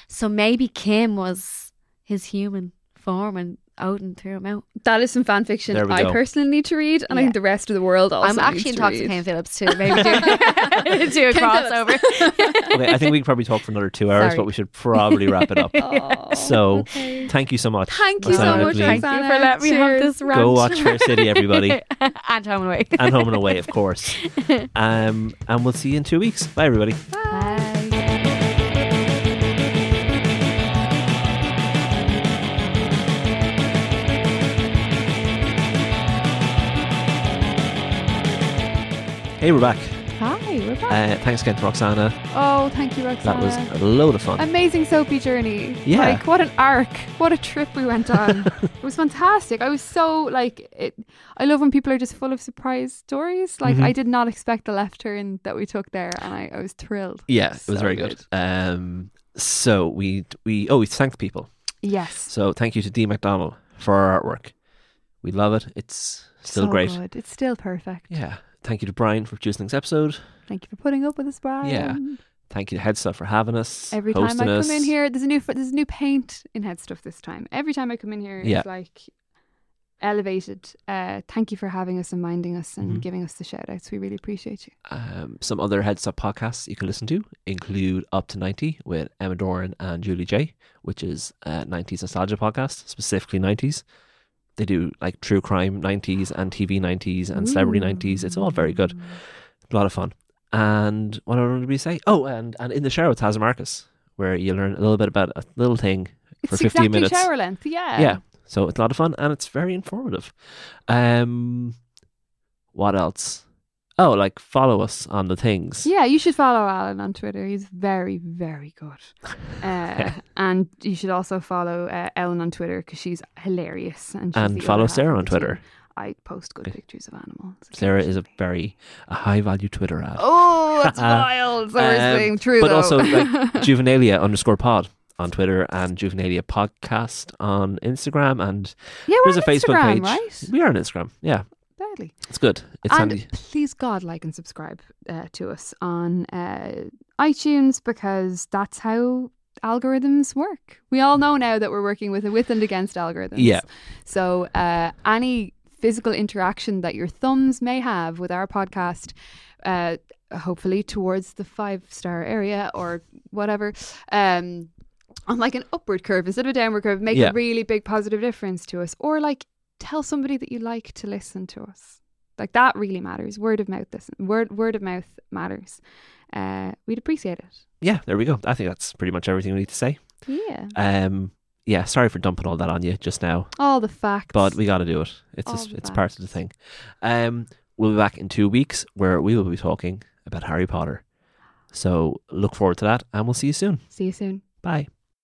So maybe Kim was his human form, and Odin threw him out. That is some fan fiction I go. personally need to read, and I think the rest of the world also. I'm actually needs in to talks with read. Kane Phillips too. <laughs> maybe do, <laughs> do a Ken crossover. <laughs> okay, I think we could probably talk for another two hours, Sorry. but we should probably wrap it up. Oh, So, okay. Thank you so much. Thank you so much, Thank you for letting me have this rant. Go watch Fair City, everybody, and home and away. and Home and Away, of course. Um, and we'll see you in two weeks. Bye, everybody. Bye. Hey, we're back. Hi. We're back. Uh, thanks again to Roxanna. oh, thank you, Roxanna. That was a load of fun. Amazing soapy journey. Yeah. Like, what an arc. What a trip we went on. <laughs> it was fantastic. I was so, like, it, I love when people are just full of surprise stories. Like, Mhm. I did not expect the left turn that we took there, and I, I was thrilled. yeah, it was So very good. Um, so we we oh we thanked people. Yes. So thank you to Dee McDonald for our artwork. We love it. It's still So great. good. It's still perfect. Yeah. Thank you to Brian for producing this episode. Thank you for putting up with us, Brian. Yeah. Thank you to Headstuff for having us. Every time I hosting come us. in here, there's a new there's a new paint in Headstuff this time. Every time I come in here, Yeah. it's like elevated. Uh, thank you for having us and minding us and Mhm. giving us the shout outs. We really appreciate you. Um, some other Headstuff podcasts you can listen to include Up to 90 with Emma Doran and Julie Jay, which is a 90s nostalgia podcast, specifically 90s. They do like true crime 90s and TV 90s and celebrity 90s. It's all very good. A lot of fun. And what other did we say? Oh, and, and In the Shower with Tazza Marcus, where you learn a little bit about a little thing It's for 15 exactly minutes. shower length. Yeah. Yeah. So it's a lot of fun and it's very informative. Um, what else? Oh, like follow us on the things. Yeah, you should follow Alan on Twitter. He's very, very good. <laughs> Uh, and you should also follow uh, Ellen on Twitter because she's hilarious. And, she's And follow Sarah on. Twitter. I post good pictures of animals. Sarah is a very a high value Twitter ad. Oh, it's <laughs> wild. So we're Um, saying true, but though. also like <laughs> Juvenilia underscore pod on Twitter and Juvenilia podcast on Instagram and yeah, we're there's a on Facebook Instagram, page. right? We are on Instagram. Yeah, Badly. it's good. It's and handy. please, God, like and subscribe uh, to us on uh, iTunes because that's how algorithms work. We all know now that we're working with with and against algorithms. Yeah. So uh, any physical interaction that your thumbs may have with our podcast, uh, hopefully towards the five star area or whatever, um, on like an upward curve instead of a downward curve, make Yeah. a really big positive difference to us. Or like tell somebody that you like to listen to us. Like that really matters. Word of mouth, listen. Word word of mouth matters. Uh, we'd appreciate it. Yeah, there we go. I think that's pretty much everything we need to say. Yeah. Um, yeah, sorry for dumping all that on you just now, All the facts. but we got to do it. It's just, it's part of the thing. Um, we'll be back in two weeks where we will be talking about Harry Potter. So look forward to that, and we'll see you soon. See you soon. Bye.